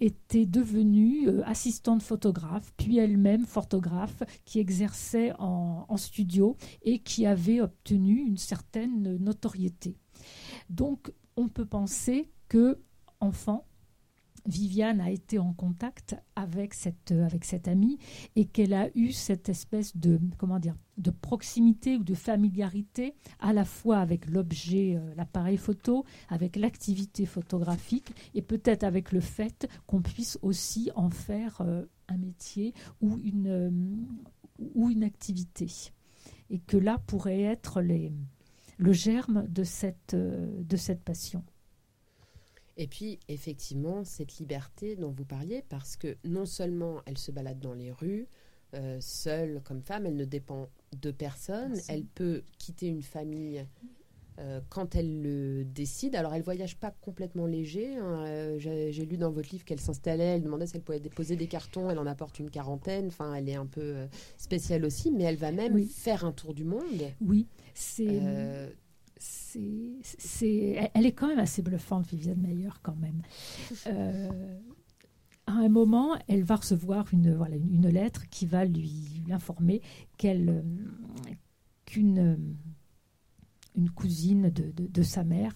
était devenue euh, assistante photographe, puis elle-même photographe, qui exerçait en, en studio et qui avait obtenu une certaine notoriété. Donc, on peut penser que enfant, Viviane a été en contact avec cette, euh, avec cette amie et qu'elle a eu cette espèce de, comment dire, de proximité ou de familiarité à la fois avec l'objet, euh, l'appareil photo, avec l'activité photographique et peut-être avec le fait qu'on puisse aussi en faire euh, un métier ou une, activité. Et que là pourrait être le germe de cette passion. Et puis, effectivement, cette liberté dont vous parliez, parce que non seulement elle se balade dans les rues, euh, seule comme femme, elle ne dépend de personne, elle peut quitter une famille euh, quand elle le décide. Alors, elle voyage pas complètement léger. Hein. Euh, j'ai lu dans votre livre qu'elle s'installait, elle demandait si elle pouvait déposer des cartons, elle en apporte une quarantaine. Enfin, elle est un peu spéciale aussi, mais elle va même faire un tour du monde. Oui, c'est elle est quand même assez bluffante, Viviane Meyer, quand même. Euh, à un moment, elle va recevoir une, voilà, une, lettre qui va lui, informer qu'elle, euh, qu'une euh, une cousine de, de, sa mère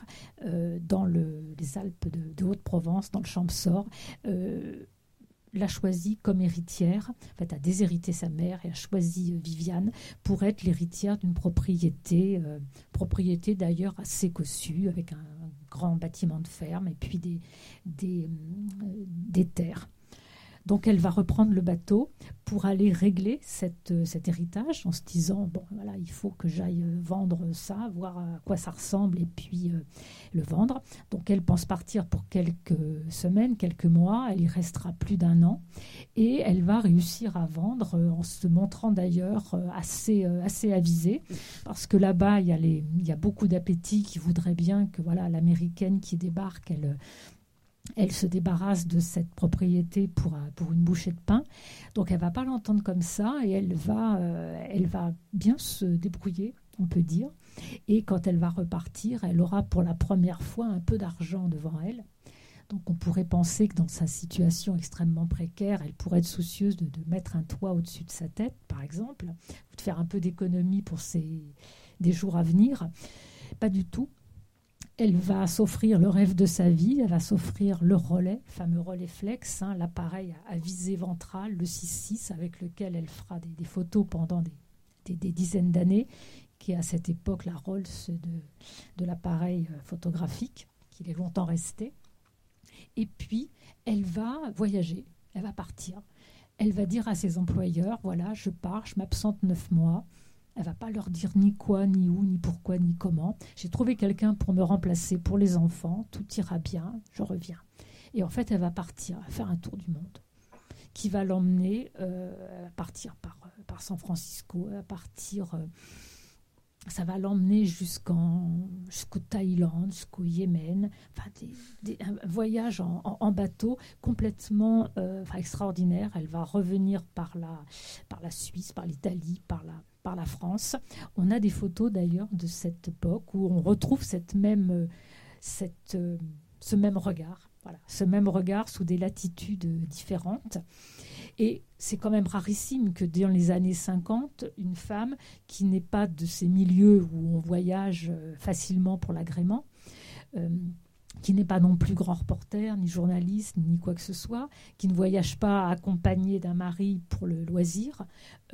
dans le, les Alpes de, Haute-Provence, dans le Champsort, l'a choisie comme héritière, en fait, a déshérité sa mère et a choisi euh, Viviane pour être l'héritière d'une propriété, euh, propriété d'ailleurs assez cossue, avec un, grand bâtiment de ferme et puis des, des, des terres. Donc elle va reprendre le bateau pour aller régler euh, cet héritage en se disant, bon voilà, il faut que j'aille euh, vendre ça, voir à quoi ça ressemble et puis euh, le vendre. Donc elle pense partir pour quelques semaines, quelques mois, elle y restera plus d'un an. Et elle va réussir à vendre en se montrant d'ailleurs assez, assez avisée. Parce que là-bas, il y, a il y a beaucoup d'appétit qui voudraient bien que voilà l'américaine qui débarque, elle elle se débarrasse de cette propriété pour, euh, pour une bouchée de pain. Donc elle va pas l'entendre comme ça et elle va, euh, elle va bien se débrouiller, on peut dire. Et quand elle va repartir, elle aura pour la première fois un peu d'argent devant elle. Donc on pourrait penser que dans sa situation extrêmement précaire, elle pourrait être soucieuse de, de mettre un toit au-dessus de sa tête, par exemple, ou de faire un peu d'économie pour ses, des jours à venir. Pas du tout elle va s'offrir le rêve de sa vie, elle va s'offrir le relais, le fameux relais flex, hein, l'appareil à, visée ventrale, le 6-6, avec lequel elle fera des, photos pendant des, dizaines d'années, qui est à cette époque la Rolls de, de l'appareil euh, photographique, qu'il est longtemps resté. Et puis, elle va voyager, elle va partir. Elle va dire à ses employeurs, voilà, je pars, je m'absente neuf mois, elle va pas leur dire ni quoi, ni où, ni pourquoi, ni comment. J'ai trouvé quelqu'un pour me remplacer pour les enfants. Tout ira bien, je reviens. Et en fait, elle va partir, faire un tour du monde, qui va l'emmener euh, à partir par, euh, par San Francisco, à partir. Euh, ça va l'emmener jusqu'en jusqu'au Thaïlande, jusqu'au Yémen, enfin un voyage en, bateau complètement extraordinaire. Elle va revenir par la, par la Suisse, par l'Italie, par la, par la France. On a des photos d'ailleurs de cette époque où on retrouve cette même, euh, cette, euh, ce même regard. Ce même regard sous des latitudes différentes. Et c'est quand même rarissime que dans les années 50, une femme qui n'est pas de ces milieux où on voyage euh, facilement pour l'agrément, qui n'est pas non plus grand reporter, ni journaliste, ni quoi que ce soit, qui ne voyage pas accompagné d'un mari pour le loisir.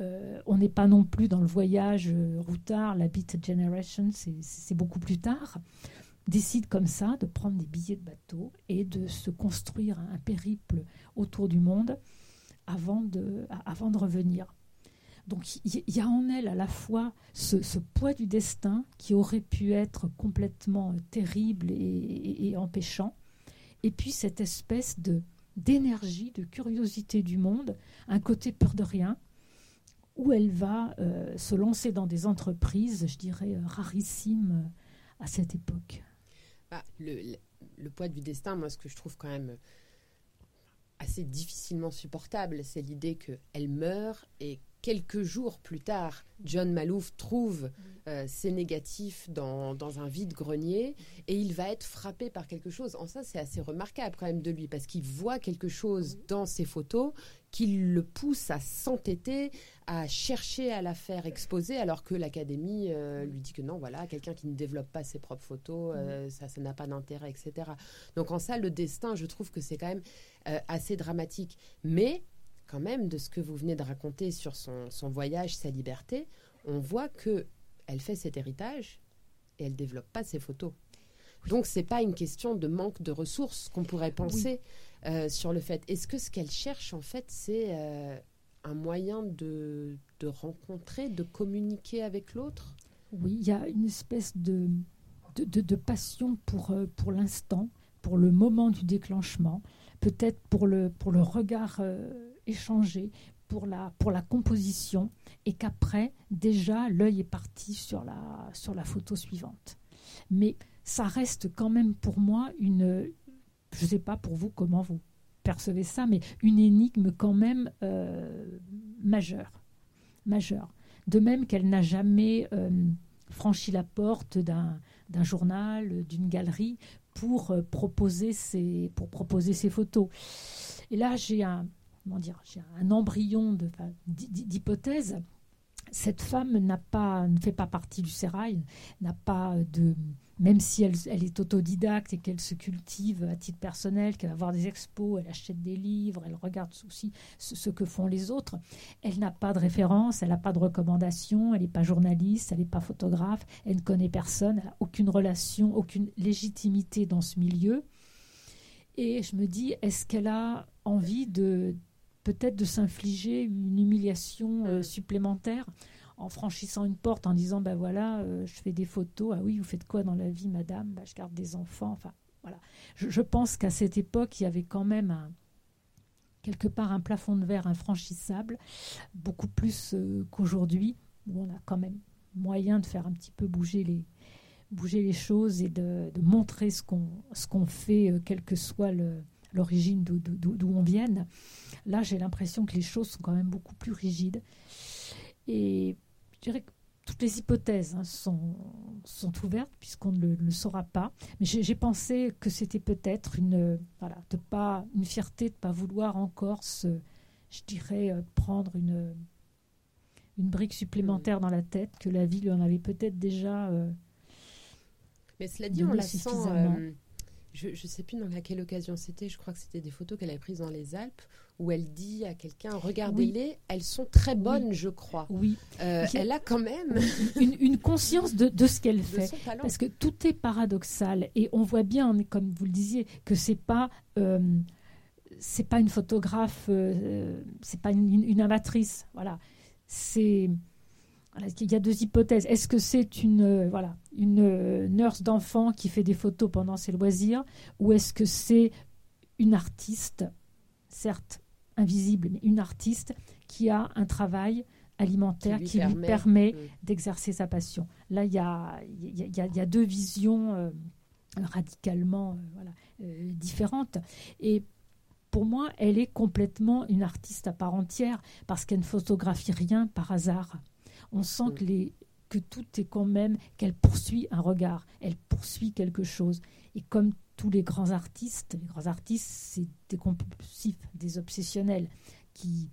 Euh, on n'est pas non plus dans le voyage euh, routard, la Beat Generation, c'est beaucoup plus tard. Décide comme ça de prendre des billets de bateau et de se construire un périple autour du monde avant de, revenir. Donc il y, a en elle à la fois ce, poids du destin qui aurait pu être complètement euh, terrible et, empêchant, et puis cette espèce de d'énergie, de curiosité du monde, un côté peur de rien, où elle va euh, se lancer dans des entreprises, je dirais, euh, rarissimes à cette époque. Le, poids du destin, moi, ce que je trouve quand même assez difficilement supportable, c'est l'idée qu'elle meurt et quelques jours plus tard, John Malouf trouve euh, ses négatifs dans, un vide-grenier et il va être frappé par quelque chose. En ça, c'est assez remarquable quand même de lui parce qu'il voit quelque chose dans ses photos qui le pousse à s'entêter, à chercher à la faire exposer alors que l'Académie euh, lui dit que non, voilà, quelqu'un qui ne développe pas ses propres photos, euh, ça, ça n'a pas d'intérêt, etc. Donc en ça, le destin, je trouve que c'est quand même assez dramatique. Mais quand même de ce que vous venez de raconter sur son, voyage, sa liberté, on voit que elle fait cet héritage et elle développe pas ses photos. Donc c'est pas une question de manque de ressources qu'on pourrait penser euh, sur le fait. Est-ce que ce qu'elle cherche en fait c'est euh, un moyen de, rencontrer, de communiquer avec l'autre? Oui, il y a une espèce de, de, passion pour, euh, pour l'instant, pour le moment du déclenchement, peut-être pour le, pour le regard échanger pour la, pour la composition et qu'après, déjà, l'œil est parti sur la, sur la photo suivante. Mais ça reste quand même pour moi une, je ne sais pas pour vous comment vous percevez ça, mais une énigme quand même euh, majeure. majeure. De même qu'elle n'a jamais euh, franchi la porte d'un journal, d'une galerie pour, euh, proposer ses, pour proposer ses photos. Et là, j'ai un, dire, j'ai un embryon d'hypothèse. cette femme n'a pas, ne fait pas partie du sérail, n'a pas de, même si elle, elle est autodidacte et qu'elle se cultive à titre personnel, qu'elle va voir des expos, elle achète des livres, elle regarde aussi ce, que font les autres, elle n'a pas de référence, elle n'a pas de recommandation, elle n'est pas journaliste, elle n'est pas photographe, elle ne connaît personne, elle n'a aucune relation, aucune légitimité dans ce milieu. Et je me dis, est-ce qu'elle a envie de peut-être de s'infliger une humiliation euh, supplémentaire en franchissant une porte en disant ben voilà euh, je fais des photos. Ah oui vous faites quoi dans la vie madame? Ben, je garde des enfants. Enfin voilà. Je, pense qu'à cette époque il y avait quand même quelque part un plafond de verre infranchissable beaucoup plus euh, qu'aujourd'hui où on a quand même moyen de faire un petit peu bouger les bouger les choses et de, montrer ce qu'on ce qu'on fait quel que soit le l'origine d'où on vienne. Là, j'ai l'impression que les choses sont quand même beaucoup plus rigides. Et je dirais que toutes les hypothèses hein, sont, sont ouvertes puisqu'on ne le, saura pas. Mais j'ai pensé que c'était peut-être une, voilà, de pas, une fierté de ne pas vouloir encore se, je dirais, euh, prendre une, une brique supplémentaire dans la tête, que la vie lui en avait peut-être déjà. Euh, mais cela dit, on la sent je ne sais plus dans quelle occasion c'était, je crois que c'était des photos qu'elle avait prises dans les Alpes, où elle dit à quelqu'un, regardez-les, elles sont très bonnes, je crois. Oui. Euh, elle a quand même une, conscience de, ce qu'elle fait. Parce que tout est paradoxal. Et on voit bien, comme vous le disiez, que c'est pas... Euh, c'est pas une photographe, euh, c'est pas une, une, amatrice, voilà. C'est il y a deux hypothèses. Est-ce que c'est une, euh, voilà, une euh, nurse d'enfant qui fait des photos pendant ses loisirs ou est-ce que c'est une artiste, certes invisible, mais une artiste qui a un travail alimentaire qui lui permet, d'exercer sa passion? Là, il y a, y, a, y a, deux visions euh, radicalement voilà, différentes. Et pour moi, elle est complètement une artiste à part entière parce qu'elle ne photographie rien par hasard on sent mm. que, les, que tout est quand même, qu'elle poursuit un regard, elle poursuit quelque chose. Et comme tous les grands artistes, les grands artistes, c'est des compulsifs, des obsessionnels, qui,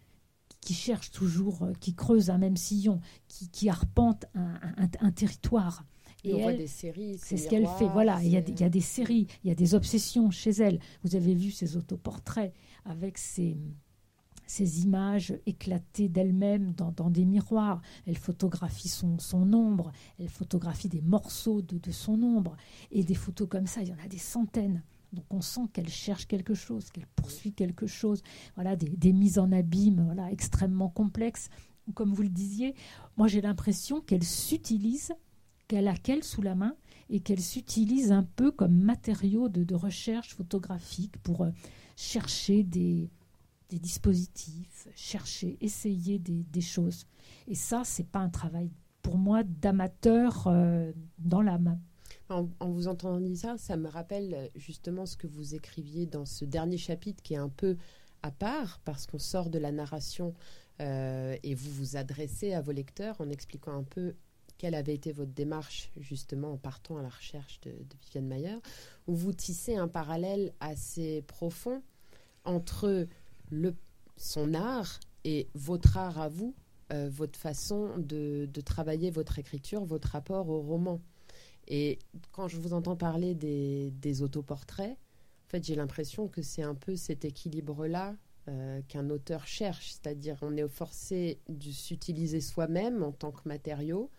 qui cherchent toujours, euh, qui creusent un même sillon, qui, qui arpentent un, territoire. Et, on voit des séries. C'est ce qu'elle fait. Voilà, il y, a il y, a des séries, il y a des obsessions chez elle. Vous avez vu ses autoportraits avec ses, ces images éclatées d'elle-même dans, des miroirs. Elle photographie son, ombre, elle photographie des morceaux de, son ombre. Et des photos comme ça, il y en a des centaines. Donc on sent qu'elle cherche quelque chose, qu'elle poursuit quelque chose. Voilà, des, mises en abîme voilà, extrêmement complexes. Comme vous le disiez, moi j'ai l'impression qu'elle s'utilise, qu'elle a qu'elle sous la main et qu'elle s'utilise un peu comme matériau de, de recherche photographique pour euh, chercher des, des dispositifs, chercher, essayer des, choses. Et ça, c'est pas un travail pour moi d'amateur euh, dans l'âme. En, vous entendant dire ça, ça me rappelle justement ce que vous écriviez dans ce dernier chapitre qui est un peu à part parce qu'on sort de la narration euh, et vous vous adressez à vos lecteurs en expliquant un peu quelle avait été votre démarche justement en partant à la recherche de, de Viviane Mayer, où vous tissez un parallèle assez profond entre le, son art et votre art à vous, euh, votre façon de, travailler votre écriture, votre rapport au roman. Et quand je vous entends parler des, autoportraits, en fait, j'ai l'impression que c'est un peu cet équilibre-là euh, qu'un auteur cherche, c'est-à-dire on est forcé de s'utiliser soi-même en tant que matériau,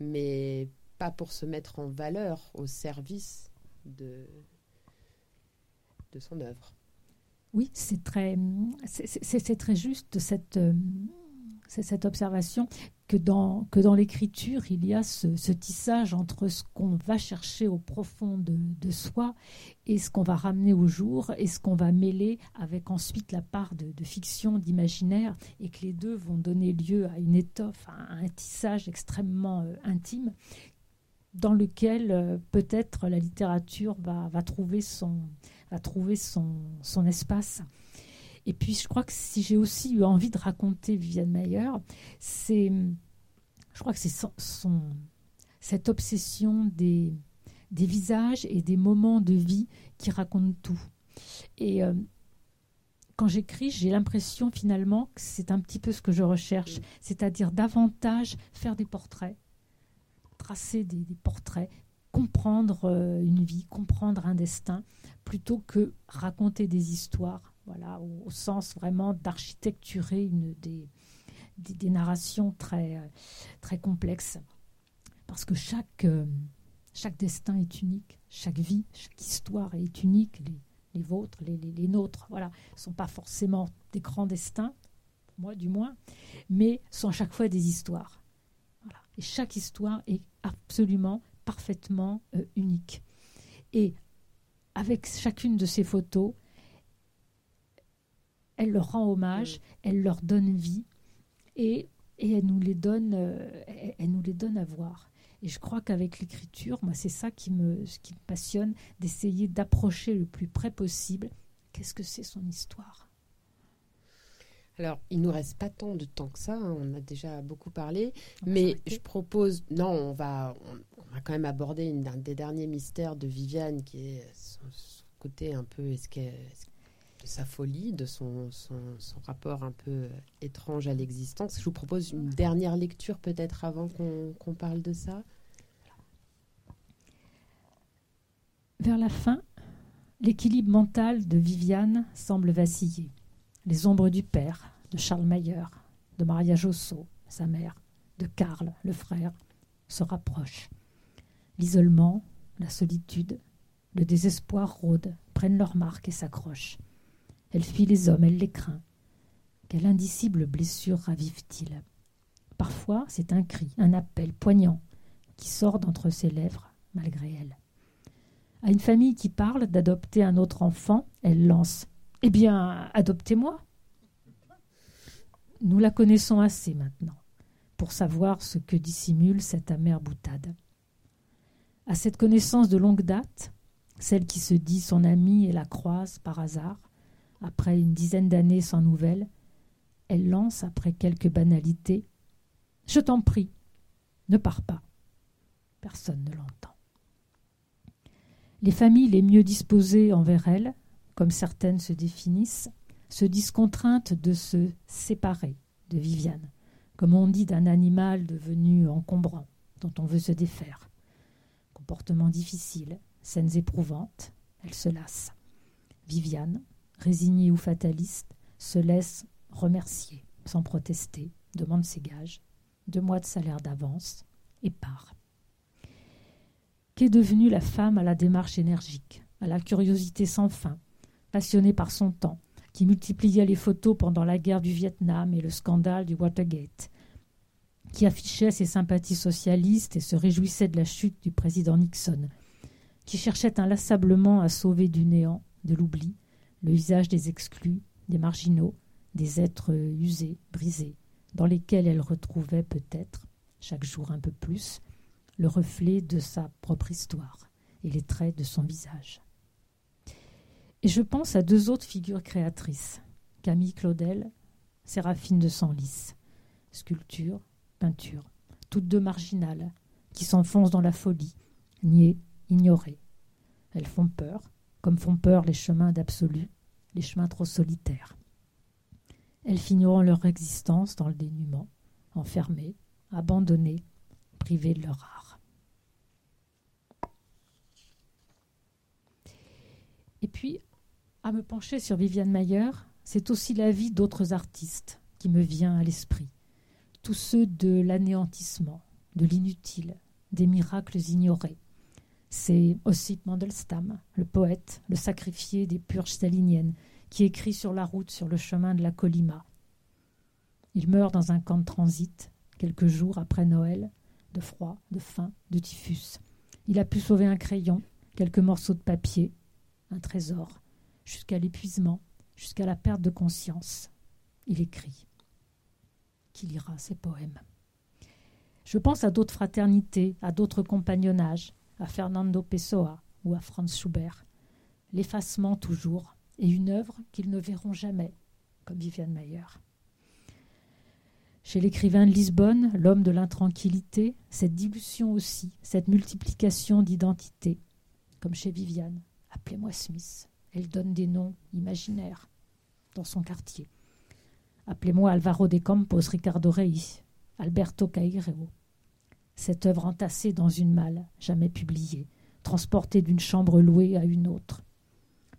mais pas pour se mettre en valeur au service de, de son œuvre. Oui, c'est très, juste cette, euh, observation que dans, l'écriture, il y a ce, tissage entre ce qu'on va chercher au profond de, soi et ce qu'on va ramener au jour et ce qu'on va mêler avec ensuite la part de, fiction, d'imaginaire, et que les deux vont donner lieu à une étoffe, à un tissage extrêmement euh, intime dans lequel euh, peut-être la littérature va trouver son, à trouver son, son espace. Et puis, je crois que si j'ai aussi eu envie de raconter Viviane Mayer, c'est, je crois que c'est son, cette obsession des, des visages et des moments de vie qui racontent tout. Et euh, quand j'écris, j'ai l'impression finalement que c'est un petit peu ce que je recherche, c'est-à-dire davantage faire des portraits, tracer des, portraits, comprendre euh, une vie, comprendre un destin, plutôt que raconter des histoires, voilà, au, sens vraiment d'architecturer des, des, narrations très, euh, très complexes. Parce que chaque, euh, chaque destin est unique, chaque vie, chaque histoire est unique. Les, les vôtres, les, les, nôtres, voilà, ne sont pas forcément des grands destins, pour moi du moins, mais sont à chaque fois des histoires. Voilà. Et chaque histoire est absolument, parfaitement euh, unique. Et avec chacune de ces photos, elle leur rend hommage, elle leur donne vie et, et elle, nous les donne, euh, elle nous les donne à voir. Et je crois qu'avec l'écriture, moi, c'est ça qui me, ce qui me passionne, d'essayer d'approcher le plus près possible. Qu'est-ce que c'est son histoire alors, il nous reste pas tant de temps que ça, hein, on a déjà beaucoup parlé, mais je propose, non, on va, on, va quand même aborder une, un des derniers mystères de Viviane, qui est son, côté un peu est de sa folie, de son, son, rapport un peu étrange à l'existence. Je vous propose une dernière lecture peut-être avant qu'on parle de ça. Vers la fin, l'équilibre mental de Viviane semble vaciller. Les ombres du père, de Charles Mayer, de Maria Josso, sa mère, de Karl, le frère, se rapprochent. L'isolement, la solitude, le désespoir rôdent, prennent leur marque et s'accrochent. Elle fuit les hommes, elle les craint. Quelle indicible blessure ravive-t-il? Parfois, c'est un cri, un appel poignant qui sort d'entre ses lèvres malgré elle. À une famille qui parle d'adopter un autre enfant, elle lance Eh bien, adoptez-moi. Nous la connaissons assez maintenant pour savoir ce que dissimule cette amère boutade. À cette connaissance de longue date, celle qui se dit son amie et la croise par hasard, après une dizaine d'années sans nouvelles, elle lance, après quelques banalités Je t'en prie, ne pars pas. Personne ne l'entend. Les familles les mieux disposées envers elle, comme certaines se définissent, se disent contraintes de se séparer de Viviane, comme on dit d'un animal devenu encombrant, dont on veut se défaire. Comportement difficile, scènes éprouvantes, elle se lasse. Viviane, résignée ou fataliste, se laisse remercier, sans protester, demande ses gages, deux mois de salaire d'avance, et part. Qu'est devenue la femme à la démarche énergique, à la curiosité sans fin, passionnée par son temps, qui multipliait les photos pendant la guerre du Vietnam et le scandale du Watergate, qui affichait ses sympathies socialistes et se réjouissait de la chute du président Nixon, qui cherchait inlassablement à sauver du néant, de l'oubli, le visage des exclus, des marginaux, des êtres usés, brisés, dans lesquels elle retrouvait peut-être, chaque jour un peu plus, le reflet de sa propre histoire et les traits de son visage. Et je pense à deux autres figures créatrices, Camille Claudel, Séraphine de Senlis, sculpture, peinture, toutes deux marginales, qui s'enfoncent dans la folie, niées, ignorées. Elles font peur, comme font peur les chemins d'absolu, les chemins trop solitaires. Elles finiront leur existence dans le dénuement, enfermées, abandonnées, privées de leur art. Et puis, à me pencher sur Viviane Mayer, c'est aussi la vie d'autres artistes qui me vient à l'esprit. Tous ceux de l'anéantissement, de l'inutile, des miracles ignorés. C'est Ossip Mandelstam, le poète, le sacrifié des purges staliniennes, qui écrit sur la route sur le chemin de la Colima. Il meurt dans un camp de transit, quelques jours après Noël, de froid, de faim, de typhus. Il a pu sauver un crayon, quelques morceaux de papier, un trésor, jusqu'à l'épuisement, jusqu'à la perte de conscience. Il écrit. Qui lira ses poèmes Je pense à d'autres fraternités, à d'autres compagnonnages, à Fernando Pessoa ou à Franz Schubert. L'effacement toujours, et une œuvre qu'ils ne verront jamais, comme Viviane Mayer. Chez l'écrivain de Lisbonne, l'homme de l'intranquillité, cette dilution aussi, cette multiplication d'identités, comme chez Viviane, Appelez-moi Smith. Elle donne des noms imaginaires. dans son quartier. Appelez-moi Alvaro de Campos, Ricardo Reis, Alberto Caireo. Cette œuvre entassée dans une malle, jamais publiée, transportée d'une chambre louée à une autre.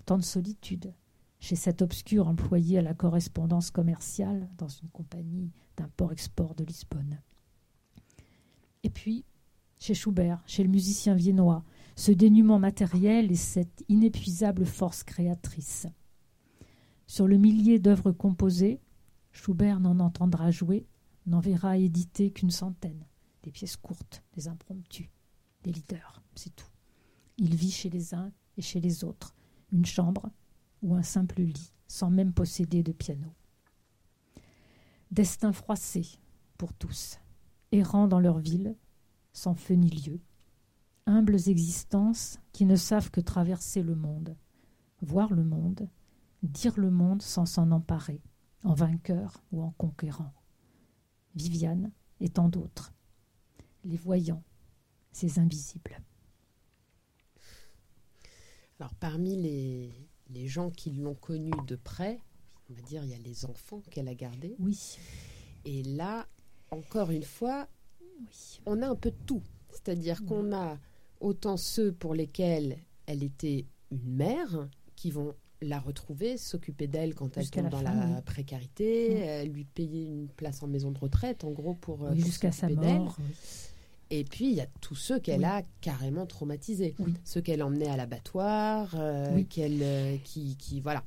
Tant de solitude chez cet obscur employé à la correspondance commerciale dans une compagnie d'import-export de Lisbonne. Et puis, chez Schubert, chez le musicien viennois, ce dénuement matériel et cette inépuisable force créatrice. Sur le millier d'œuvres composées, Schubert n'en entendra jouer, n'en verra éditer qu'une centaine, des pièces courtes, des impromptus, des leaders, c'est tout. Il vit chez les uns et chez les autres, une chambre ou un simple lit, sans même posséder de piano. Destin froissé pour tous, errant dans leur ville, sans feu ni lieu, humbles existences qui ne savent que traverser le monde, voir le monde, dire le monde sans s'en emparer, en vainqueur ou en conquérant. Viviane et tant d'autres, les voyants, ces invisibles. Alors parmi les, les gens qui l'ont connue de près, on va dire il y a les enfants qu'elle a gardés. Oui. Et là, encore une fois, on a un peu de tout. C'est-à-dire qu'on a autant ceux pour lesquels elle était une mère qui vont la retrouver, s'occuper d'elle quand elle tombe dans la précarité, lui payer une place en maison de retraite, en gros, pour, euh, jusqu'à sa mort. Et puis, il y a tous ceux qu'elle a carrément traumatisés. Ceux qu'elle emmenait à l'abattoir, euh, qu'elle, euh, qui, qui, voilà.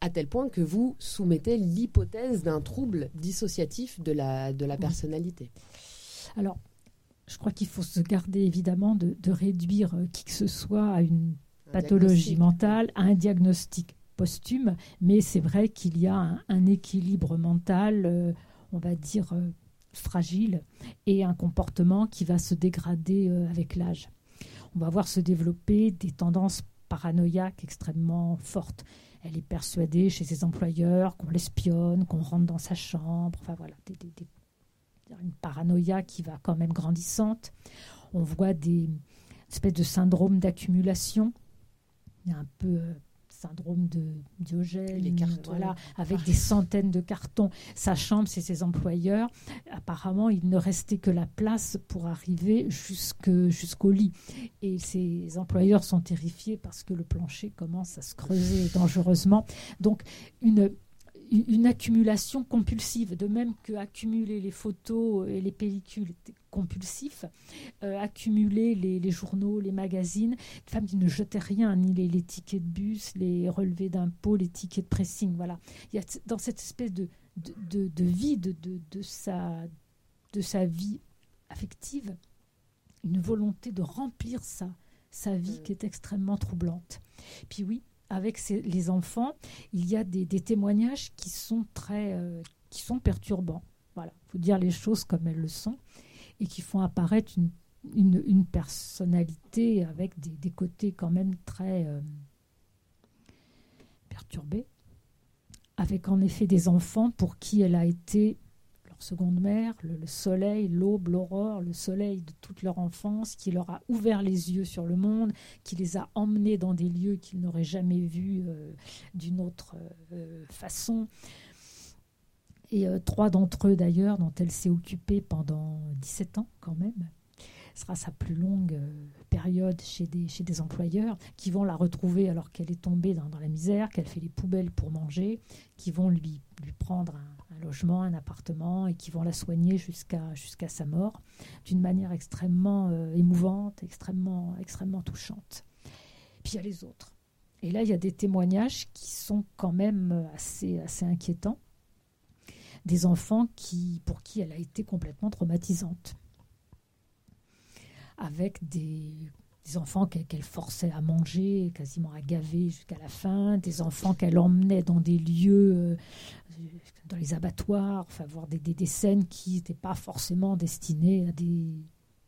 À tel point que vous soumettez l'hypothèse d'un trouble dissociatif de la, de la personnalité. Alors, je crois qu'il faut se garder évidemment de, réduire euh, qui que ce soit à une pathologie mentale, à un diagnostic posthume, mais c'est vrai qu'il y a un, équilibre mental, euh, on va dire, euh, fragile, et un comportement qui va se dégrader avec l'âge. On va voir se développer des tendances paranoïaques extrêmement fortes. Elle est persuadée chez ses employeurs qu'on l'espionne, qu'on rentre dans sa chambre, enfin voilà, des, une paranoïa qui va quand même grandissante. On voit des espèces de syndrome d'accumulation. Il y a un peu euh, syndrome de Diogène, voilà, avec des centaines de cartons. Sa chambre, c'est ses employeurs. Apparemment, il ne restait que la place pour arriver jusqu'au lit. Et ses employeurs sont terrifiés parce que le plancher commence à se creuser dangereusement. Donc, une une accumulation compulsive, de même que accumuler les photos et les pellicules compulsifs, euh, accumuler les, journaux, les magazines, une femme qui ne jetait rien, ni les, tickets de bus, les relevés d'impôts, les tickets de pressing. Voilà. Il y a dans cette espèce de, de, de, vie de, de, sa, de sa vie affective une volonté de remplir sa, sa vie qui est extrêmement troublante. Puis oui, avec les enfants, il y a des, témoignages qui sont très, euh, qui sont perturbants. Voilà, faut dire les choses comme elles le sont et qui font apparaître une, une, personnalité avec des, côtés quand même très euh, perturbés, avec en effet des enfants pour qui elle a été seconde mère, le, soleil, l'aube, l'aurore, le soleil de toute leur enfance, qui leur a ouvert les yeux sur le monde, qui les a emmenés dans des lieux qu'ils n'auraient jamais vus euh, d'une autre euh, façon. Et euh, trois d'entre eux d'ailleurs, dont elle s'est occupée pendant 17 ans quand même, sera sa plus longue période chez des, chez des employeurs, qui vont la retrouver alors qu'elle est tombée dans, la misère, qu'elle fait les poubelles pour manger, qui vont lui, lui prendre un, logement, un appartement, et qui vont la soigner jusqu'à sa mort, d'une manière extrêmement euh, émouvante, extrêmement, extrêmement touchante. Puis il y a les autres. Et là, il y a des témoignages qui sont quand même assez, assez inquiétants. Des enfants qui, pour qui elle a été complètement traumatisante. Avec des des enfants qu'elle forçait à manger, quasiment à gaver jusqu'à la fin, des enfants qu'elle emmenait dans des lieux, euh, dans les abattoirs, enfin voir des, scènes qui n'étaient pas forcément destinées à des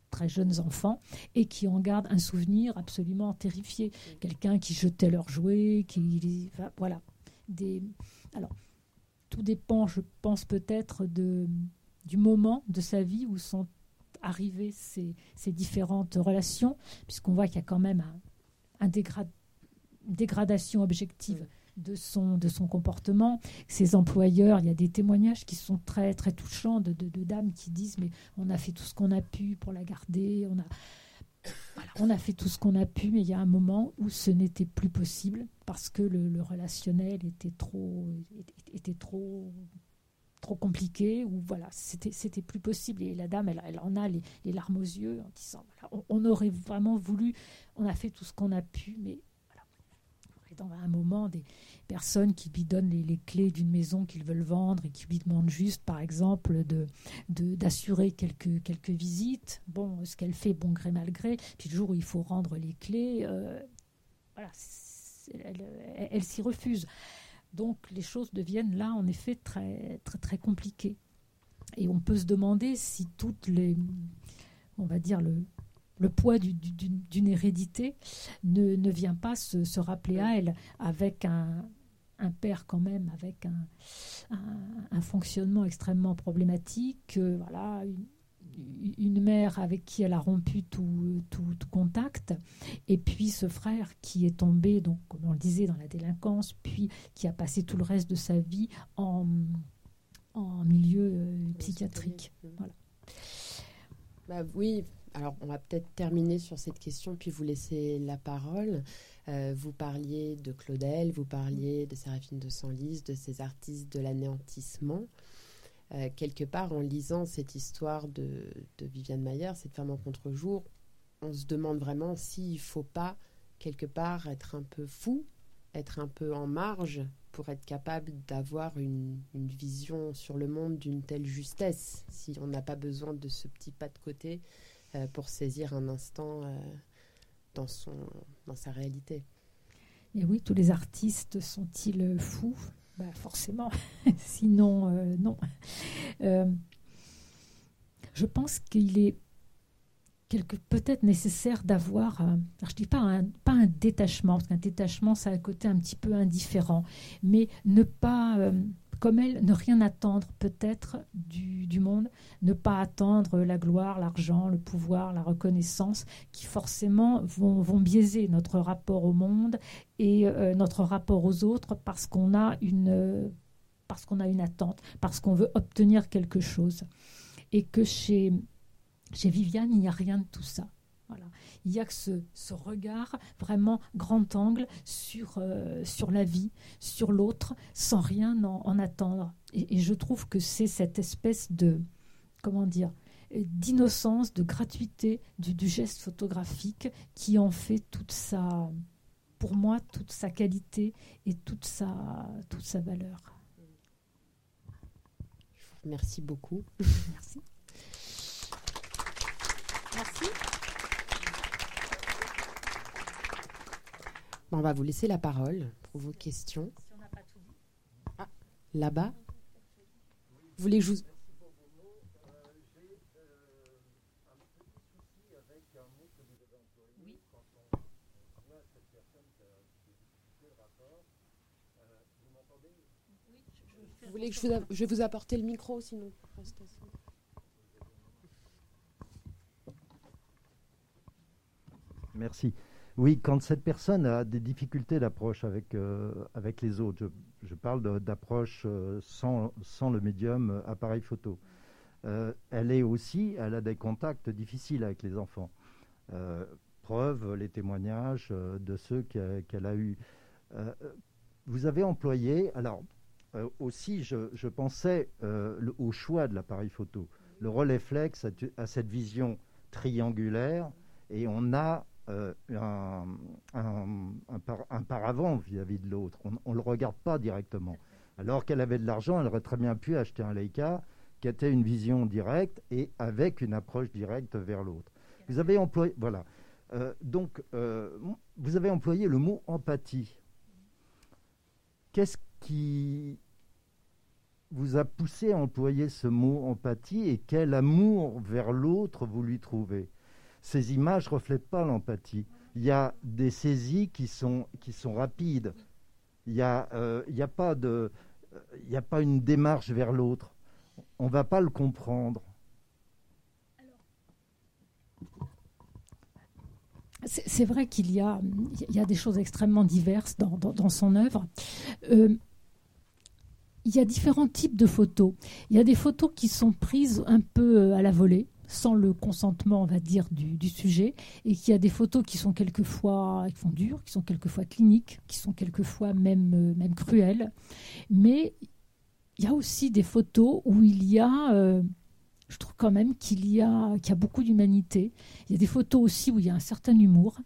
très jeunes enfants et qui en gardent un souvenir absolument terrifié. Quelqu'un qui jetait leurs jouets, qui voilà. Des, alors tout dépend, je pense peut-être de du moment de sa vie où sont arriver ces, différentes relations, puisqu'on voit qu'il y a quand même un, une dégradation objective de son, de son comportement. Ses employeurs, il y a des témoignages qui sont très, très touchants de, de, dames qui disent Mais on a fait tout ce qu'on a pu pour la garder, on a. on a fait tout ce qu'on a pu, mais il y a un moment où ce n'était plus possible parce que le, relationnel était trop, était, trop, trop compliqué, ou voilà, c'était, c'était plus possible. Et la dame, elle, elle en a les, larmes aux yeux en disant voilà, on, aurait vraiment voulu, on a fait tout ce qu'on a pu, mais dans un moment des personnes qui lui donnent les, clés d'une maison qu'ils veulent vendre et qui lui demandent juste, par exemple, de, d'assurer quelques, quelques visites. Bon, ce qu'elle fait, bon gré mal gré. Puis le jour où il faut rendre les clés, euh, voilà, elle, s'y refuse. Donc les choses deviennent là, en effet, très, très, très compliquées. Et on peut se demander si toutes les, on va dire, le, le poids d'une hérédité ne, vient pas se, rappeler à elle avec un, père quand même, avec un, fonctionnement extrêmement problématique, euh, voilà, une, mère avec qui elle a rompu tout, contact, et puis ce frère qui est tombé, donc comme on le disait, dans la délinquance, puis qui a passé tout le reste de sa vie en, milieu euh, psychiatrique. Voilà. Bah oui, alors, on va peut-être terminer sur cette question, puis vous laisser la parole. Euh, vous parliez de Claudel, vous parliez de Séraphine de Senlis, de ces artistes de l'anéantissement. Euh, quelque part, en lisant cette histoire de, Viviane Mayer, cette femme en contre-jour, on se demande vraiment s'il ne faut pas, quelque part, être un peu fou, être un peu en marge pour être capable d'avoir une, vision sur le monde d'une telle justesse, si on n'a pas besoin de ce petit pas de côté euh, pour saisir un instant euh, dans, son, dans sa réalité. Et oui, tous les artistes sont-ils fous? Bah, Forcément, sinon euh, non. je pense qu'il est peut-être nécessaire d'avoir, je dis pas un, pas un détachement, parce qu'un détachement, ça a un côté un petit peu indifférent, mais ne pas comme elle, ne rien attendre peut-être du, monde, ne pas attendre la gloire, l'argent, le pouvoir, la reconnaissance, qui forcément vont, biaiser notre rapport au monde et euh, notre rapport aux autres parce qu'on a une parce qu'on attente, parce qu'on veut obtenir quelque chose. Et que chez Viviane, il n'y a rien de tout ça. Voilà. Il y a que ce, regard vraiment grand angle sur, euh, sur la vie, sur l'autre, sans rien en, attendre. Et, je trouve que c'est cette espèce de, comment dire, d'innocence, de gratuité du, du, geste photographique qui en fait toute sa, pour moi, toute sa qualité et toute sa, toute sa valeur. Merci beaucoup. Merci. Merci. On va vous laisser la parole pour vos questions. Ah, là-bas. Vous voulez que je vous... Vous voulez que je vous, je vais vous apporter le micro sinon Merci. Oui, quand cette personne a des difficultés d'approche avec, euh, avec les autres, je, parle d'approche euh, sans, sans, le médium euh, appareil photo, elle est aussi, elle a des contacts difficiles avec les enfants. preuve, les témoignages de ceux qu'elle a eus. vous avez employé, alors aussi, je, je pensais au choix de l'appareil photo. Le relais flex a cette vision triangulaire et on a euh, un, un, paravent vis-à-vis de l'autre. On ne le regarde pas directement. Alors qu'elle avait de l'argent, elle aurait très bien pu acheter un Leica qui était une vision directe et avec une approche directe vers l'autre. Vous avez employé, voilà. Euh, donc, euh, vous avez employé le mot empathie. Qu'est-ce qui vous a poussé à employer ce mot empathie et quel amour vers l'autre vous lui trouvez? Ces images ne reflètent pas l'empathie. Il y a des saisies qui sont, qui sont rapides. Il n'y a, euh, a, pas a pas une démarche vers l'autre. On ne va pas le comprendre. c'est vrai qu'il y y a des choses extrêmement diverses dans, dans, son œuvre. Euh, il y a différents types de photos. Il y a des photos qui sont prises un peu euh, à la volée, sans le consentement, on va dire, du, sujet, et qu'il y a des photos qui sont quelquefois qui font dures, qui sont quelquefois cliniques, qui sont quelquefois même, euh, même cruelles. Mais il y a aussi des photos où il y a je trouve quand même qu'il y, a, y a beaucoup d'humanité. Il y a des photos aussi où il y a un certain humour.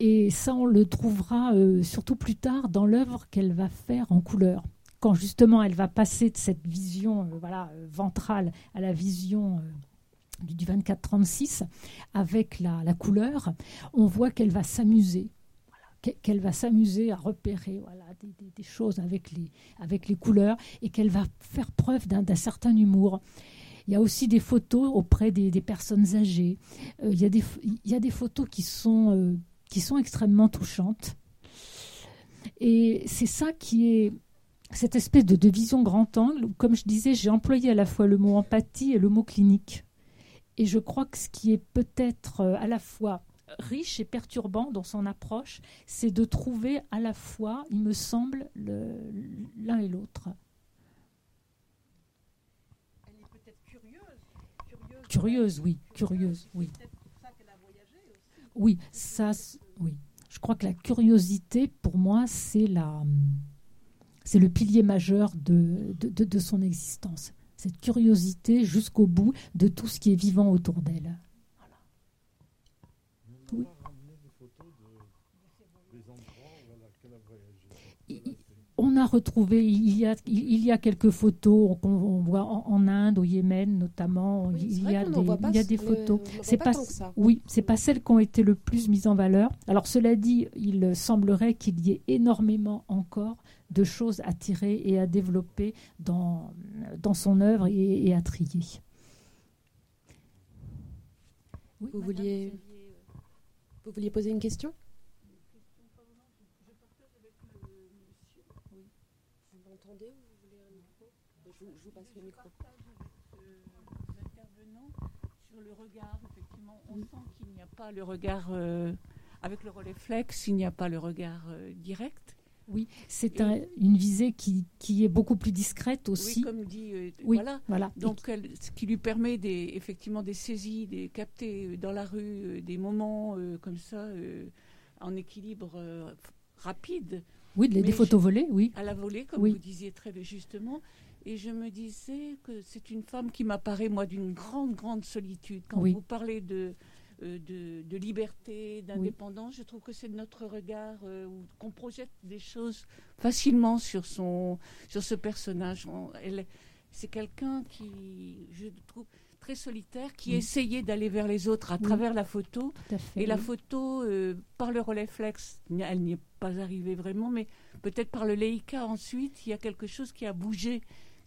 Et ça, on le trouvera euh, surtout plus tard dans l'œuvre qu'elle va faire en couleur. Quand justement elle va passer de cette vision euh, voilà, euh, ventrale à la vision du 24-36 avec la, la, couleur, on voit qu'elle va s'amuser. qu'elle va s'amuser à repérer voilà, des, choses avec les, avec les couleurs et qu'elle va faire preuve d'un certain humour. Il y a aussi des photos auprès des, personnes âgées. Euh, il, y a des, il y des photos qui sont, euh, qui sont extrêmement touchantes. Et c'est ça qui est cette espèce de, de, vision grand angle. Comme je disais, j'ai employé à la fois le mot empathie et le mot clinique. Et je crois que ce qui est peut-être euh, à la fois riche et perturbant dans son approche, c'est de trouver à la fois, il me semble, l'un et l'autre. Curieuse, oui, curieuse, oui. Oui, ça, oui. Je crois que la curiosité, pour moi, c'est la, c'est le pilier majeur de, de, de son existence. Cette curiosité jusqu'au bout de tout ce qui est vivant autour d'elle. Voilà. Oui. On a retrouvé, il y a, il y a quelques photos qu'on voit en, Inde, au Yémen notamment. il, y a des, il y a des photos. C'est pas, oui, c'est pas celles qui ont été le plus mises en valeur. Alors cela dit, il semblerait qu'il y ait énormément encore de choses à tirer et à développer dans, dans son œuvre et, à trier. vous, vouliez, vous vouliez poser une question? Sur le regard, effectivement, on sent qu'il n'y a pas le regard euh, avec le relais flex, il n'y a pas le regard euh, direct. Oui, c'est une visée qui, qui, est beaucoup plus discrète aussi. Oui, comme dit, euh, voilà. voilà. Donc, ce qui lui permet des, effectivement des saisies, des capter dans la rue des moments comme ça, en équilibre rapide. Oui, des, photos volées, oui. À la volée, comme vous disiez très justement. Et je me disais que c'est une femme qui m'apparaît, moi, d'une grande, grande solitude. Quand vous parlez de, euh, de, liberté, d'indépendance, je trouve que c'est notre regard euh, qu'on projette des choses facilement sur, son, sur ce personnage. c'est quelqu'un qui, je trouve, très solitaire, qui essayait d'aller vers les autres à travers la photo. et la photo, euh, par le relais flex, elle n'y est pas arrivée vraiment, mais peut-être par le Leica ensuite, il y a quelque chose qui a bougé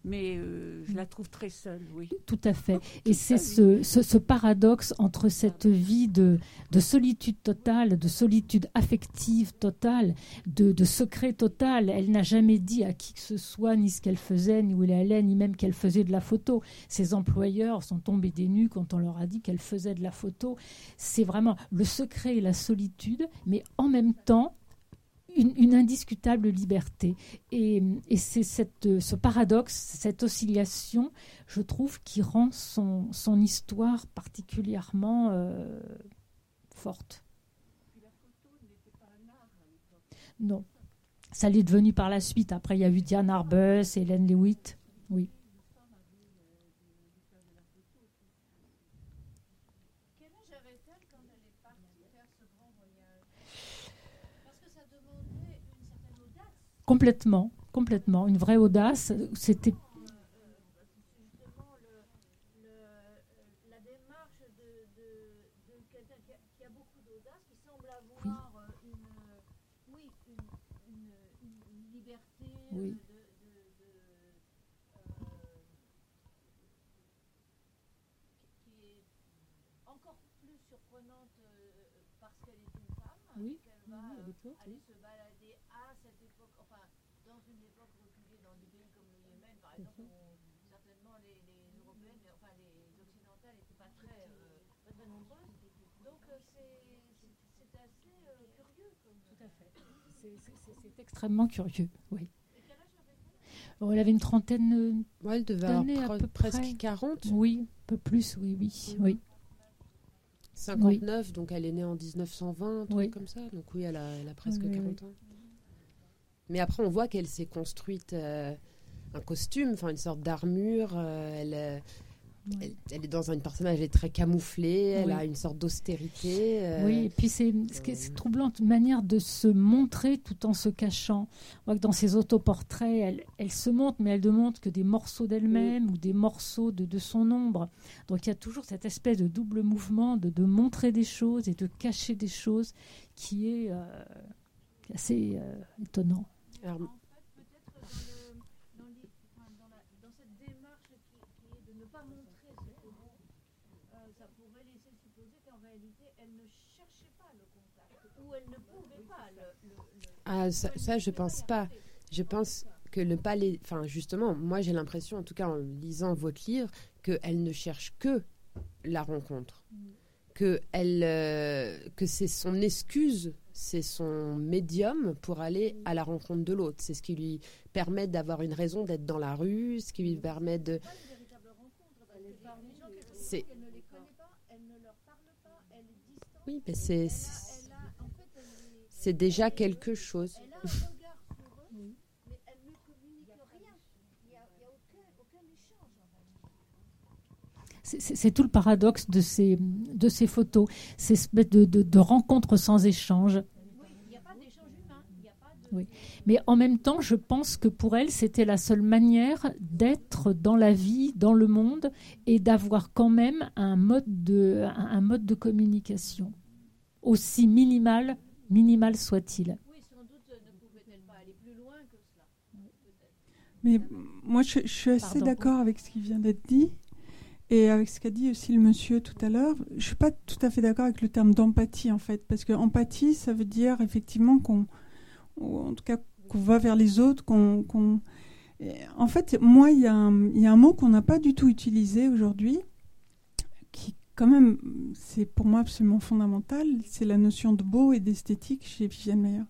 mais euh, je la trouve très seule, oui. Tout à fait. Et c'est ce, ce, paradoxe entre cette vie de, de, solitude totale, de solitude affective totale, de, de secret total. Elle n'a jamais dit à qui que ce soit ni ce qu'elle faisait, ni où elle allait, ni même qu'elle faisait de la photo. Ses employeurs sont tombés des nues quand on leur a dit qu'elle faisait de la photo. C'est vraiment le secret et la solitude, mais en même temps, une, indiscutable liberté. Et, c'est ce paradoxe, cette oscillation, je trouve, qui rend son, histoire particulièrement euh, forte. Non. Ça l'est devenu par la suite. Après, il y a eu Diane Arbus, Hélène Lewitt. Oui. Complètement, complètement. Une vraie audace. C'était oui. qui est encore plus surprenante parce qu'elle est une femme, oui. qu'elle va aller se balader par exemple, certainement les, les, Européennes, enfin les Occidentales n'étaient pas très, euh, pas très nombreuses. Donc euh, c'est C'est extrêmement curieux, oui. Oh, elle avait une trentaine euh, ouais, elle devait avoir presque 40. Oui, un peu plus, oui, oui. oui. 59, donc elle est née en 1920, oui. comme ça. Donc oui, elle a, elle a presque 40 ans. Mais après, on voit qu'elle s'est construite euh, un costume, enfin une sorte d'armure. Euh, elle, elle, est dans un personnage, elle est très camouflée, elle a une sorte d'austérité. Euh, oui, et puis c'est ce troublant, une manière de se montrer tout en se cachant. On voit que dans ses autoportraits, elle, elle se montre, mais elle ne montre que des morceaux d'elle-même ou des morceaux de, de, son ombre. Donc il y a toujours cette espèce de double mouvement de, de montrer des choses et de cacher des choses qui est euh, assez euh, étonnant. Alors, Ah, ça, je pense pas. Je pense que le palais, enfin justement, moi j'ai l'impression, en tout cas en lisant votre livre, qu'elle ne cherche que la rencontre, que elle, euh, que c'est son excuse, c'est son médium pour aller à la rencontre de l'autre. C'est ce qui lui permet d'avoir une raison d'être dans la rue, ce qui lui permet de. C'est. Oui, mais c'est c'est déjà quelque chose. C'est tout le paradoxe de ces, de ces photos, ces de, de, de rencontres sans échange. Oui. Mais en même temps, je pense que pour elle, c'était la seule manière d'être dans la vie, dans le monde, et d'avoir quand même un mode de, un mode de communication aussi minimal minimal soit-il. Mais moi, je, suis assez d'accord avec ce qui vient d'être dit et avec ce qu'a dit aussi le monsieur tout à l'heure. Je ne suis pas tout à fait d'accord avec le terme d'empathie, en fait, parce que empathie, ça veut dire effectivement qu'on, en tout cas, qu'on va vers les autres, qu'on. En fait, moi, il y, y, a un mot qu'on n'a pas du tout utilisé aujourd'hui, quand même, c'est pour moi absolument fondamental, c'est la notion de beau et d'esthétique chez Viviane Meyer.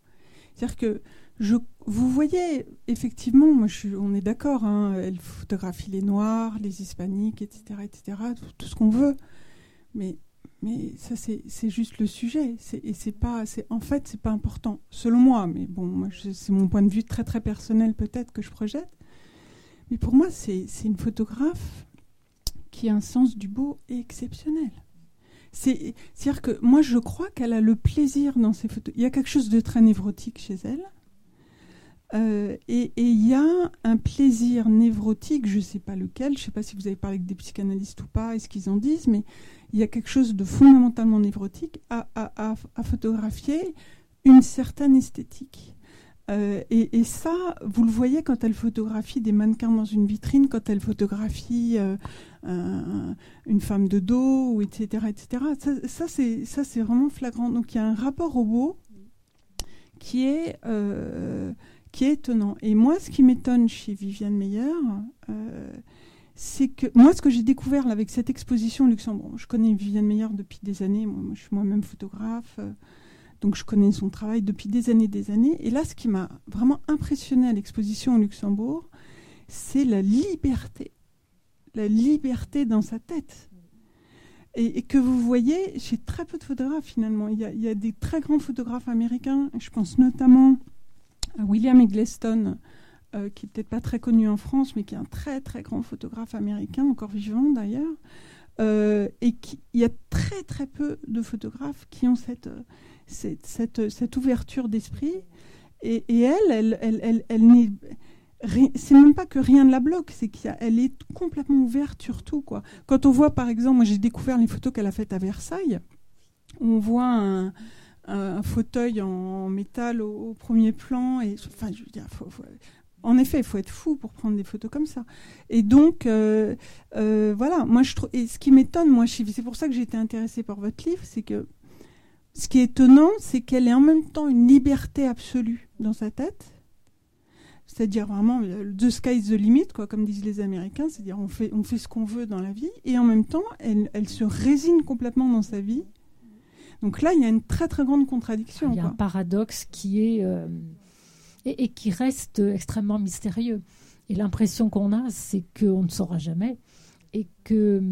C'est-à-dire que je, vous voyez, effectivement, moi on est d'accord, hein, elle photographie les Noirs, les Hispaniques, etc., etc., tout, ce qu'on veut. Mais, mais ça, c'est juste le sujet. Et c'est pas, en fait, c'est pas important, selon moi. Mais bon, c'est mon point de vue très, très personnel peut-être que je projette. Mais pour moi, c'est une photographe qui a un sens du beau exceptionnel. C'est-à-dire que moi, je crois qu'elle a le plaisir dans ses photos. Il y a quelque chose de très névrotique chez elle. Euh, et il y a un plaisir névrotique, je ne sais pas lequel, je ne sais pas si vous avez parlé avec des psychanalystes ou pas, et ce qu'ils en disent, mais il y a quelque chose de fondamentalement névrotique à, à, à photographier une certaine esthétique. Euh, et, ça, vous le voyez quand elle photographie des mannequins dans une vitrine, quand elle photographie euh, une femme de dos, etc. etc. Ça, ça c'est vraiment flagrant. Donc il y a un rapport au beau qui est, euh, qui est étonnant. Et moi, ce qui m'étonne chez Viviane Meyer, c'est que moi, ce que j'ai découvert avec cette exposition au Luxembourg, je connais Viviane Meyer depuis des années, moi je suis moi-même photographe. Donc je connais son travail depuis des années des années. Et là, ce qui m'a vraiment impressionné à l'exposition au Luxembourg, c'est la liberté. La liberté dans sa tête. Et, que vous voyez chez très peu de photographes finalement. Il y, a, des très grands photographes américains, je pense notamment à William Eggleston, euh, qui n'est peut-être pas très connu en France, mais qui est un très très grand photographe américain, encore vivant d'ailleurs. Euh, et il y a très très peu de photographes qui ont cette, cette, cette, ouverture d'esprit. Et, elle, elle, elle, elle, elle n'est c'est même pas que rien ne la bloque, c'est qu'elle est complètement ouverte sur tout. Quoi. Quand on voit, par exemple, moi j'ai découvert les photos qu'elle a faites à Versailles, on voit un, fauteuil en métal au, premier plan. Et, enfin, je veux dire, en effet, il faut être fou pour prendre des photos comme ça. Et donc, euh, euh, voilà, moi je trouve. Et ce qui m'étonne, moi, c'est pour ça que j'ai été intéressée par votre livre, c'est que ce qui est étonnant, c'est qu'elle est en même temps une liberté absolue dans sa tête. C'est-à-dire vraiment, the sky is the limit, quoi, comme disent les Américains. C'est-à-dire, on fait, on fait ce qu'on veut dans la vie. Et en même temps, elle, elle se résigne complètement dans sa vie. Donc là, il y a une très très grande contradiction. Il y a un paradoxe qui est et, qui reste extrêmement mystérieux. Et l'impression qu'on a, c'est qu'on ne saura jamais et que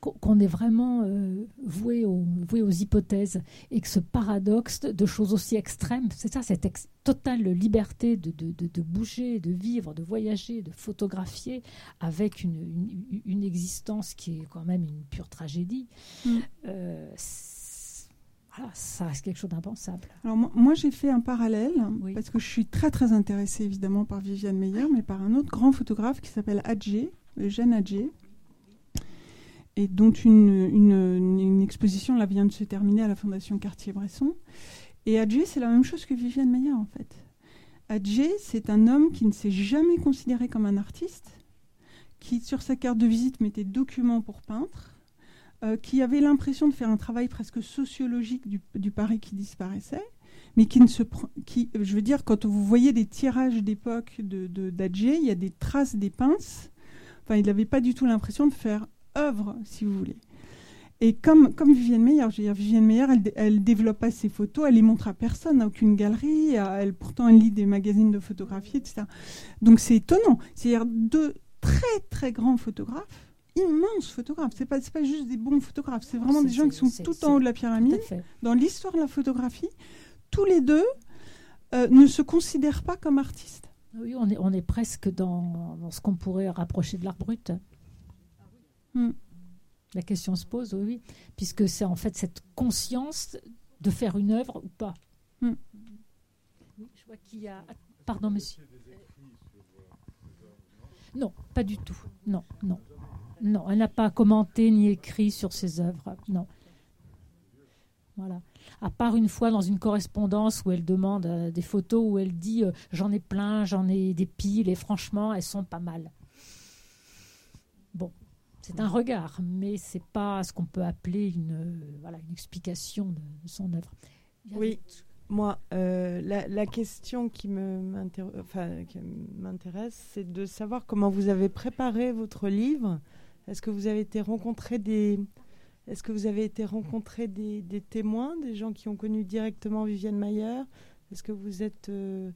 qu'on est vraiment euh, voué, aux, voué, aux, hypothèses et que ce paradoxe de choses aussi extrêmes, c'est ça, cette totale liberté de, de, de, bouger, de vivre, de voyager, de photographier avec une, une, existence qui est quand même une pure tragédie, mm. euh, ça reste quelque chose d'impensable. Alors moi, j'ai fait un parallèle parce que je suis très très intéressée évidemment par Viviane Meyer, mais par un autre grand photographe qui s'appelle Adjé, Eugène Adjé, et dont une, exposition là vient de se terminer à la Fondation Cartier-Bresson. Et Adjé, c'est la même chose que Viviane Meyer en fait. Adjé, c'est un homme qui ne s'est jamais considéré comme un artiste, qui sur sa carte de visite mettait documents pour peintre euh, qui avait l'impression de faire un travail presque sociologique du, Paris qui disparaissait, mais qui ne se qui, je veux dire, quand vous voyez des tirages d'époque de, d'Adjé, il y a des traces des pinces. Enfin, il n'avait pas du tout l'impression de faire œuvre, si vous voulez. Et comme, comme Vivienne Meyer, je veux dire, Vivienne Meyer, elle, elle développe pas ses photos, elle les montre à personne, à aucune galerie. Elle, pourtant, elle lit des magazines de photographie, etc. Donc c'est étonnant. C'est-à-dire deux très très grands photographes immenses photographes. C'est pas, pas juste des bons photographes, c'est vraiment des gens qui sont tout en haut de la pyramide. Dans l'histoire de la photographie, tous les deux euh, ne se considèrent pas comme artistes. Oui, on est, on est presque dans, ce qu'on pourrait rapprocher de l'art brut. Hmm. La question se pose, oui, puisque c'est en fait cette conscience de faire une œuvre ou pas. Hmm. je vois qu'il y a. Pardon, monsieur. Non, pas du tout. Non, non. Non, elle n'a pas commenté ni écrit sur ses œuvres. Non. Voilà. À part une fois dans une correspondance où elle demande euh, des photos, où elle dit euh, J'en ai plein, j'en ai des piles, et franchement, elles sont pas mal. C'est un regard, mais c'est pas ce qu'on peut appeler une, euh, voilà, une explication de, son œuvre. Oui, moi, la, la, question qui m'intéresse, c'est de savoir comment vous avez préparé votre livre. Est-ce que vous avez été rencontrer des est-ce que vous avez été rencontrer des, témoins, des gens qui ont connu directement Viviane Mayer Est-ce que vous êtes euh,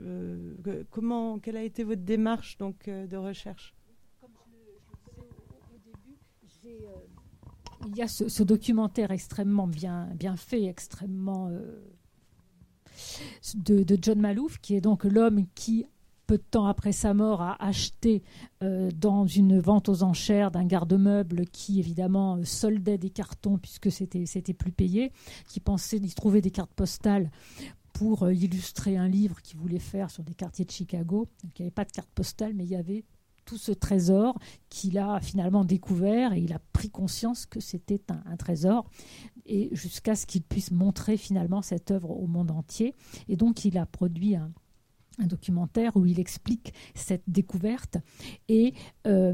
euh, comment quelle a été votre démarche donc euh, de recherche Comme je, le disais au, début, il y a ce, documentaire extrêmement bien bien fait, extrêmement de, de, John Malouf, qui est donc l'homme qui peu de temps après sa mort, a acheté euh, dans une vente aux enchères d'un garde-meuble qui, évidemment, euh, soldait des cartons puisque c'était, c'était plus payé, qui pensait y trouver des cartes postales pour euh, illustrer un livre qu'il voulait faire sur des quartiers de Chicago. il n'y avait pas de carte postale, mais il y avait tout ce trésor qu'il a finalement découvert et il a pris conscience que c'était un, trésor et jusqu'à ce qu'il puisse montrer finalement cette œuvre au monde entier. Et donc il a produit un, un documentaire où il explique cette découverte et euh,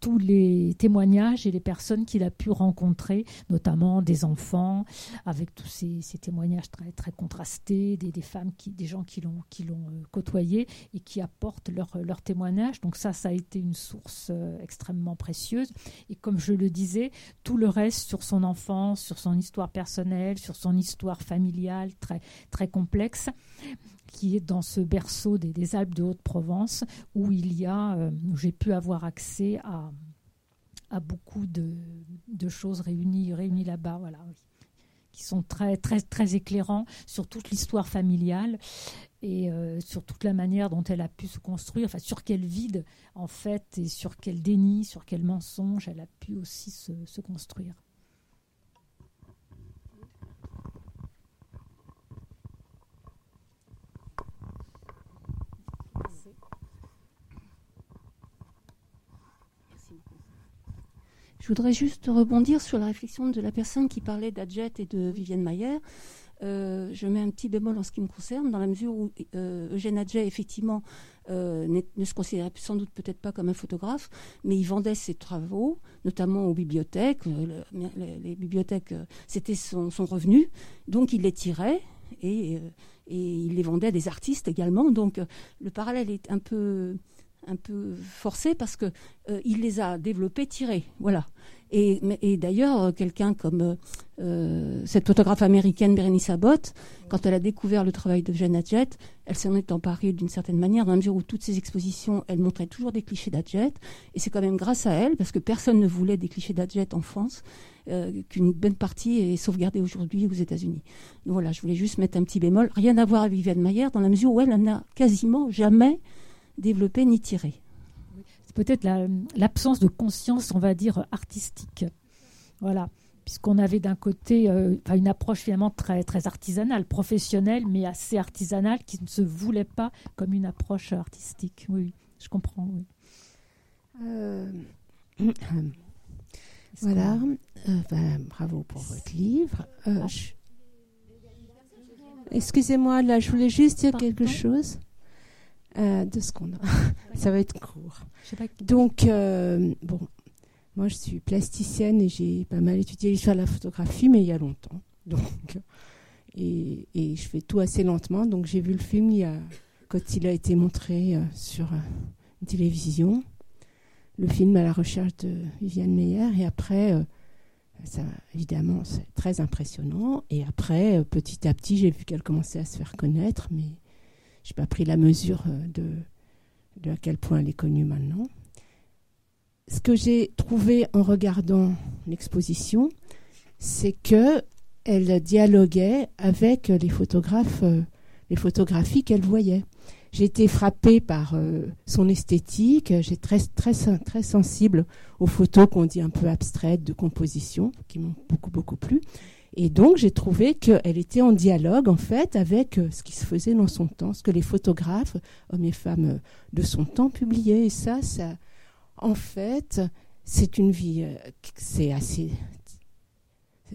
tous les témoignages et les personnes qu'il a pu rencontrer, notamment des enfants, avec tous ces, témoignages très, très contrastés, des, des, femmes, qui, des gens qui l'ont, qui l'ont euh, côtoyé et qui apportent leur, leur témoignage. Donc ça, ça a été une source euh, extrêmement précieuse. Et comme je le disais, tout le reste sur son enfance, sur son histoire personnelle, sur son histoire familiale, très, très complexe, qui est dans ce berceau des, Alpes de Haute-Provence, où il y a, euh, j'ai pu avoir accès à, beaucoup de, choses réunies, réunies là-bas, voilà, qui sont très, très, très éclairants sur toute l'histoire familiale et euh, sur toute la manière dont elle a pu se construire, enfin sur quel vide en fait et sur quel déni, sur quel mensonge elle a pu aussi se construire. Je voudrais juste rebondir sur la réflexion de la personne qui parlait d'Adjet et de Vivienne Mayer. Euh, je mets un petit bémol en ce qui me concerne, dans la mesure où euh, Eugène Adjet, effectivement, euh, ne se considérait sans doute peut-être pas comme un photographe, mais il vendait ses travaux, notamment aux bibliothèques. les, bibliothèques, c'était son, revenu, donc il les tirait et, il les vendait à des artistes également. Donc le parallèle est un peu un peu forcés parce que il les a développés tirés. Voilà. Et, d'ailleurs, euh, quelqu'un comme euh, euh, cette photographe américaine Berenice Abbott, quand elle a découvert le travail de Jeanne Adjet, elle s'en est emparée d'une certaine manière, dans la mesure où toutes ses expositions, elle montrait toujours des clichés d'Adjet. Et c'est quand même grâce à elle, parce que personne ne voulait des clichés d'Adjet en France, qu'une bonne partie est sauvegardée aujourd'hui aux États-Unis. Donc voilà, je voulais juste mettre un petit bémol. Rien à voir avec Viviane Maillère, dans la mesure où elle n'a quasiment jamais développé ni tiré peut-être l'absence de conscience, on va dire, artistique. Voilà. Puisqu'on avait d'un côté euh, une approche finalement très, très artisanale, professionnelle, mais assez artisanale, qui ne se voulait pas comme une approche artistique. Oui, je comprends. Euh, voilà. Euh, ben, bravo pour votre livre. Ah. Excusez-moi, là, je voulais juste dire quelque chose. Euh, deux secondes. Ça va être court. Donc, euh, bon, moi je suis plasticienne et j'ai pas mal étudié l'histoire de la photographie, mais il y a longtemps. Donc, et, et je fais tout assez lentement. Donc, j'ai vu le film il y a, quand il a été montré euh, sur une télévision. Le film à la recherche de Viviane Meyer. Et après, ça, évidemment, c'est très impressionnant. Et après, petit à petit, j'ai vu qu'elle commençait à se faire connaître, mais je n'ai pas pris la mesure euh, de, à quel point elle est connue maintenant. Ce que j'ai trouvé en regardant l'exposition, c'est que elle dialoguait avec les photographes, euh, les photographies qu'elle voyait. J'ai été frappée par euh, son esthétique. J'ai très, très, très sensible aux photos qu'on dit un peu abstraites de composition, qui m'ont beaucoup, beaucoup plu. Et donc, j'ai trouvé qu'elle était en dialogue, en fait, avec euh, ce qui se faisait dans son temps, ce que les photographes, hommes et femmes euh, de son temps, publiaient. Et ça, ça en fait, c'est une vie, euh, c'est assez.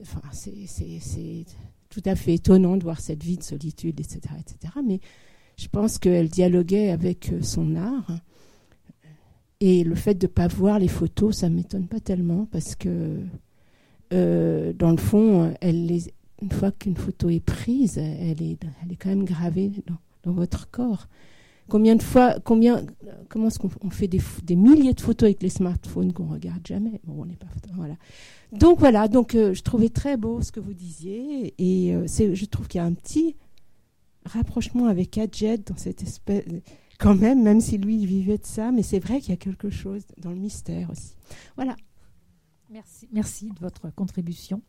Enfin, c'est tout à fait étonnant de voir cette vie de solitude, etc. etc. mais je pense qu'elle dialoguait avec son art. Et le fait de ne pas voir les photos, ça ne m'étonne pas tellement, parce que euh, dans le fond, une fois qu'une photo est prise, elle est, elle est quand même gravée dans, votre corps. Combien de fois, combien, comment est-ce qu'on fait des, milliers de photos avec les smartphones qu'on regarde jamais? Bon, on n'est pas voilà. Donc voilà, donc euh, je trouvais très beau ce que vous disiez et euh, je trouve qu'il y a un petit rapprochement avec Adjet dans cette espèce, quand même, même si lui il vivait de ça, mais c'est vrai qu'il y a quelque chose dans le mystère aussi. Voilà. Merci, merci de votre contribution.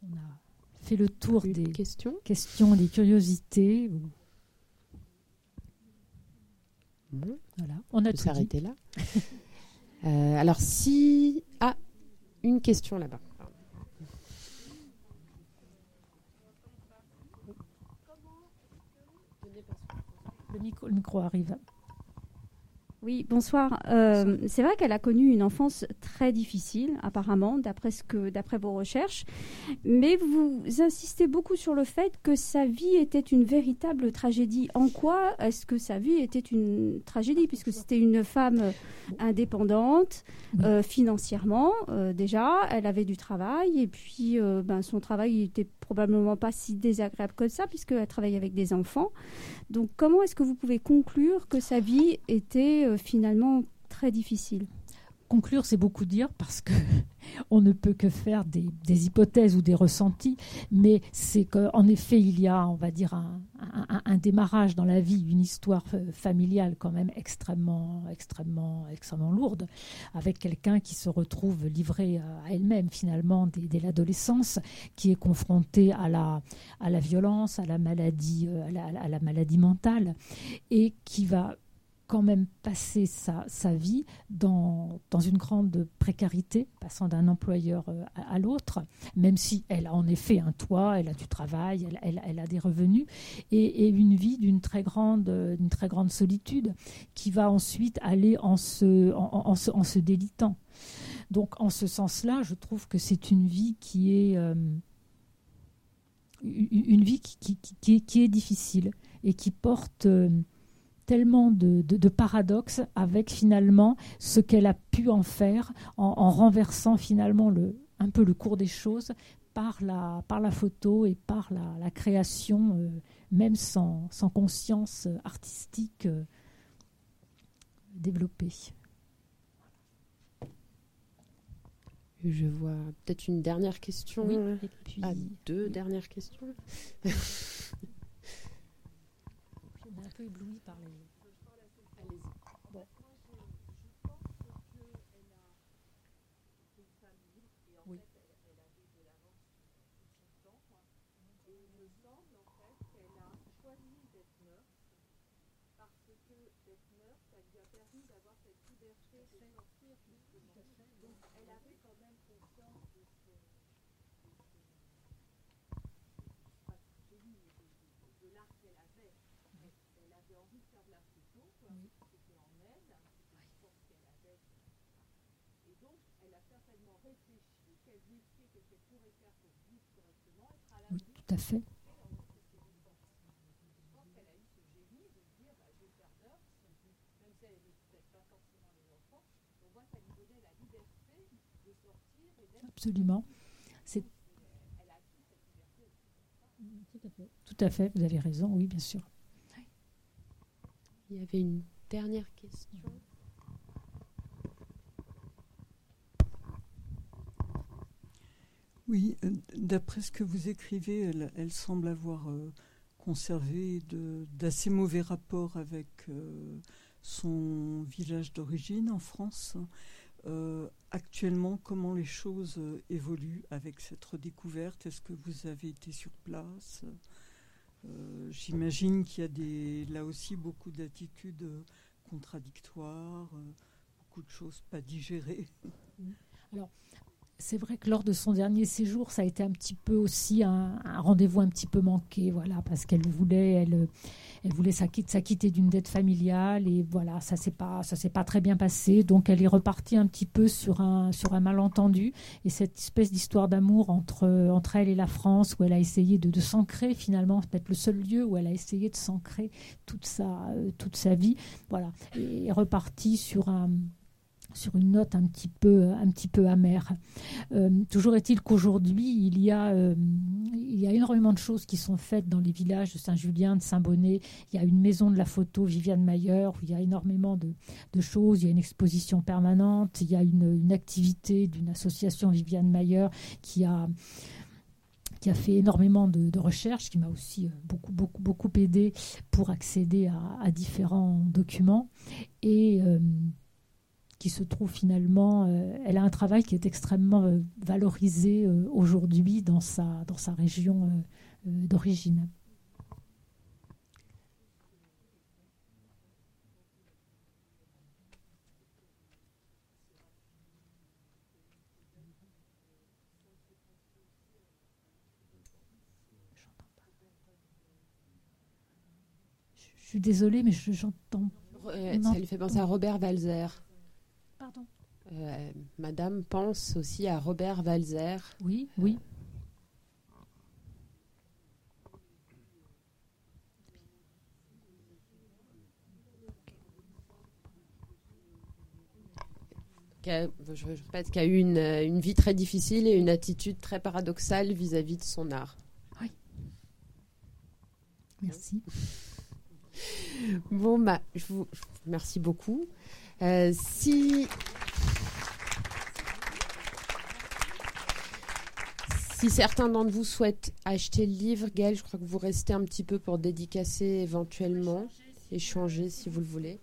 On a fait le tour des questions, questions des curiosités. Voilà, on a s'arrêter là. Euh, alors, si. Ah, une question là-bas. Le micro, le micro arrive. Oui, bonsoir. Euh, c'est vrai qu'elle a connu une enfance très difficile, apparemment, d'après ce que, d'après vos recherches. Mais vous insistez beaucoup sur le fait que sa vie était une véritable tragédie. En quoi est-ce que sa vie était une tragédie, puisque c'était une femme indépendante euh, financièrement euh, déjà, elle avait du travail et puis ben, son travail était probablement pas si désagréable que ça, puisqu'elle travaillait avec des enfants. Donc, comment est-ce que vous pouvez conclure que sa vie était finalement très difficile. Conclure, c'est beaucoup dire parce que on ne peut que faire des, hypothèses ou des ressentis, mais c'est qu'en effet, il y a, on va dire, un, démarrage dans la vie, une histoire familiale quand même extrêmement, extrêmement, extrêmement lourde, avec quelqu'un qui se retrouve livré à elle-même finalement dès, l'adolescence, qui est confronté à la, violence, à la maladie, euh, à la maladie mentale, et qui va quand même passer sa, sa vie dans, dans, une grande précarité, passant d'un employeur euh, à, l'autre, même si elle a en effet un toit, elle a du travail, elle, elle, a des revenus, et, une vie d'une très, grande, très grande solitude qui va ensuite aller en se, en, en se délitant. Donc en ce sens-là, je trouve que c'est une vie qui est... Euh, une vie qui, qui, qui, est, difficile et qui porte... Euh, tellement de, paradoxes avec finalement ce qu'elle a pu en faire en, renversant finalement le, un peu le cours des choses par la, par la photo et par la, création, euh, même sans, sans, conscience artistique, euh, développer. Je vois peut-être une dernière question. Oui, et puis... Ah, deux dernières questions. on est un peu ébloui par les. Allez-y. Bon. Oui. Donc elle avait quand même conscience de ce, de ce, pas de génie, mais de, de, de l'art qu'elle avait. Elle, elle, avait envie de faire de la photo, quoi. Oui. C'était en elle, c'était une force qu'elle avait. Et donc, elle a certainement réfléchi quel métier qu'elle pourrait faire pour vivre correctement, être à la Oui, tout à fait. Je pense qu'elle a eu ce génie de dire bah, je vais faire nurse, même si elle n'aimait peut-être pas forcément les enfants. On voit qu'elle lui donnait la liberté de sortir et d'être. Absolument. C'est. Elle a acquis cette liberté aussi. Tout à fait. Tout à fait, vous avez raison, oui, bien sûr. Il y avait une dernière question. Oui, euh, d'après ce que vous écrivez, elle, semble avoir euh, conservé d'assez mauvais rapports avec euh, son village d'origine en France. Actuellement, comment les choses évoluent avec cette redécouverte? Est-ce que vous avez été sur place? J'imagine qu'il y a là aussi beaucoup d'attitudes contradictoires, beaucoup de choses pas digérées. Alors, c'est vrai que lors de son dernier séjour, ça a été un petit peu aussi un, rendez-vous un petit peu manqué, voilà, parce qu'elle voulait, elle, elle voulait s'acquitter d'une dette familiale et voilà, ça s'est pas, ça s'est pas très bien passé. Donc, elle est repartie un petit peu sur un, sur un malentendu et cette espèce d'histoire d'amour entre, entre elle et la France, où elle a essayé de, s'ancrer finalement, peut-être le seul lieu où elle a essayé de s'ancrer toute sa, toute sa vie, voilà, est repartie sur un sur une note un petit peu, un amère. Euh, toujours est-il qu'aujourd'hui, il, y a, euh, il y a énormément de choses qui sont faites dans les villages de Saint-Julien, de Saint-Bonnet. Il y a une maison de la photo, Viviane Mayer, où il y a énormément de, choses. Il y a une exposition permanente. Il y a une, une activité d'une association Viviane Mayer qui a qui a fait énormément de, recherches, qui m'a aussi beaucoup, beaucoup, aidé pour accéder à, différents documents. Et euh, qui se trouve finalement, euh, elle a un travail qui est extrêmement euh, valorisé euh, aujourd'hui dans sa, dans sa région d'origine. Je suis désolée, mais j'entends. Euh, ça lui fait penser à Robert Walzer. Euh, Madame pense aussi à Robert Walzer. Oui, oui. je, je répète qu'il a eu une, une, vie très difficile et une attitude très paradoxale vis-à-vis -vis de son art. Oui. Merci. Bon, bah, je vous, je vous remercie beaucoup. Euh, si. Si certains d'entre vous souhaitent acheter le livre, Gaël, je crois que vous restez un petit peu pour dédicacer éventuellement, échanger si vous le voulez.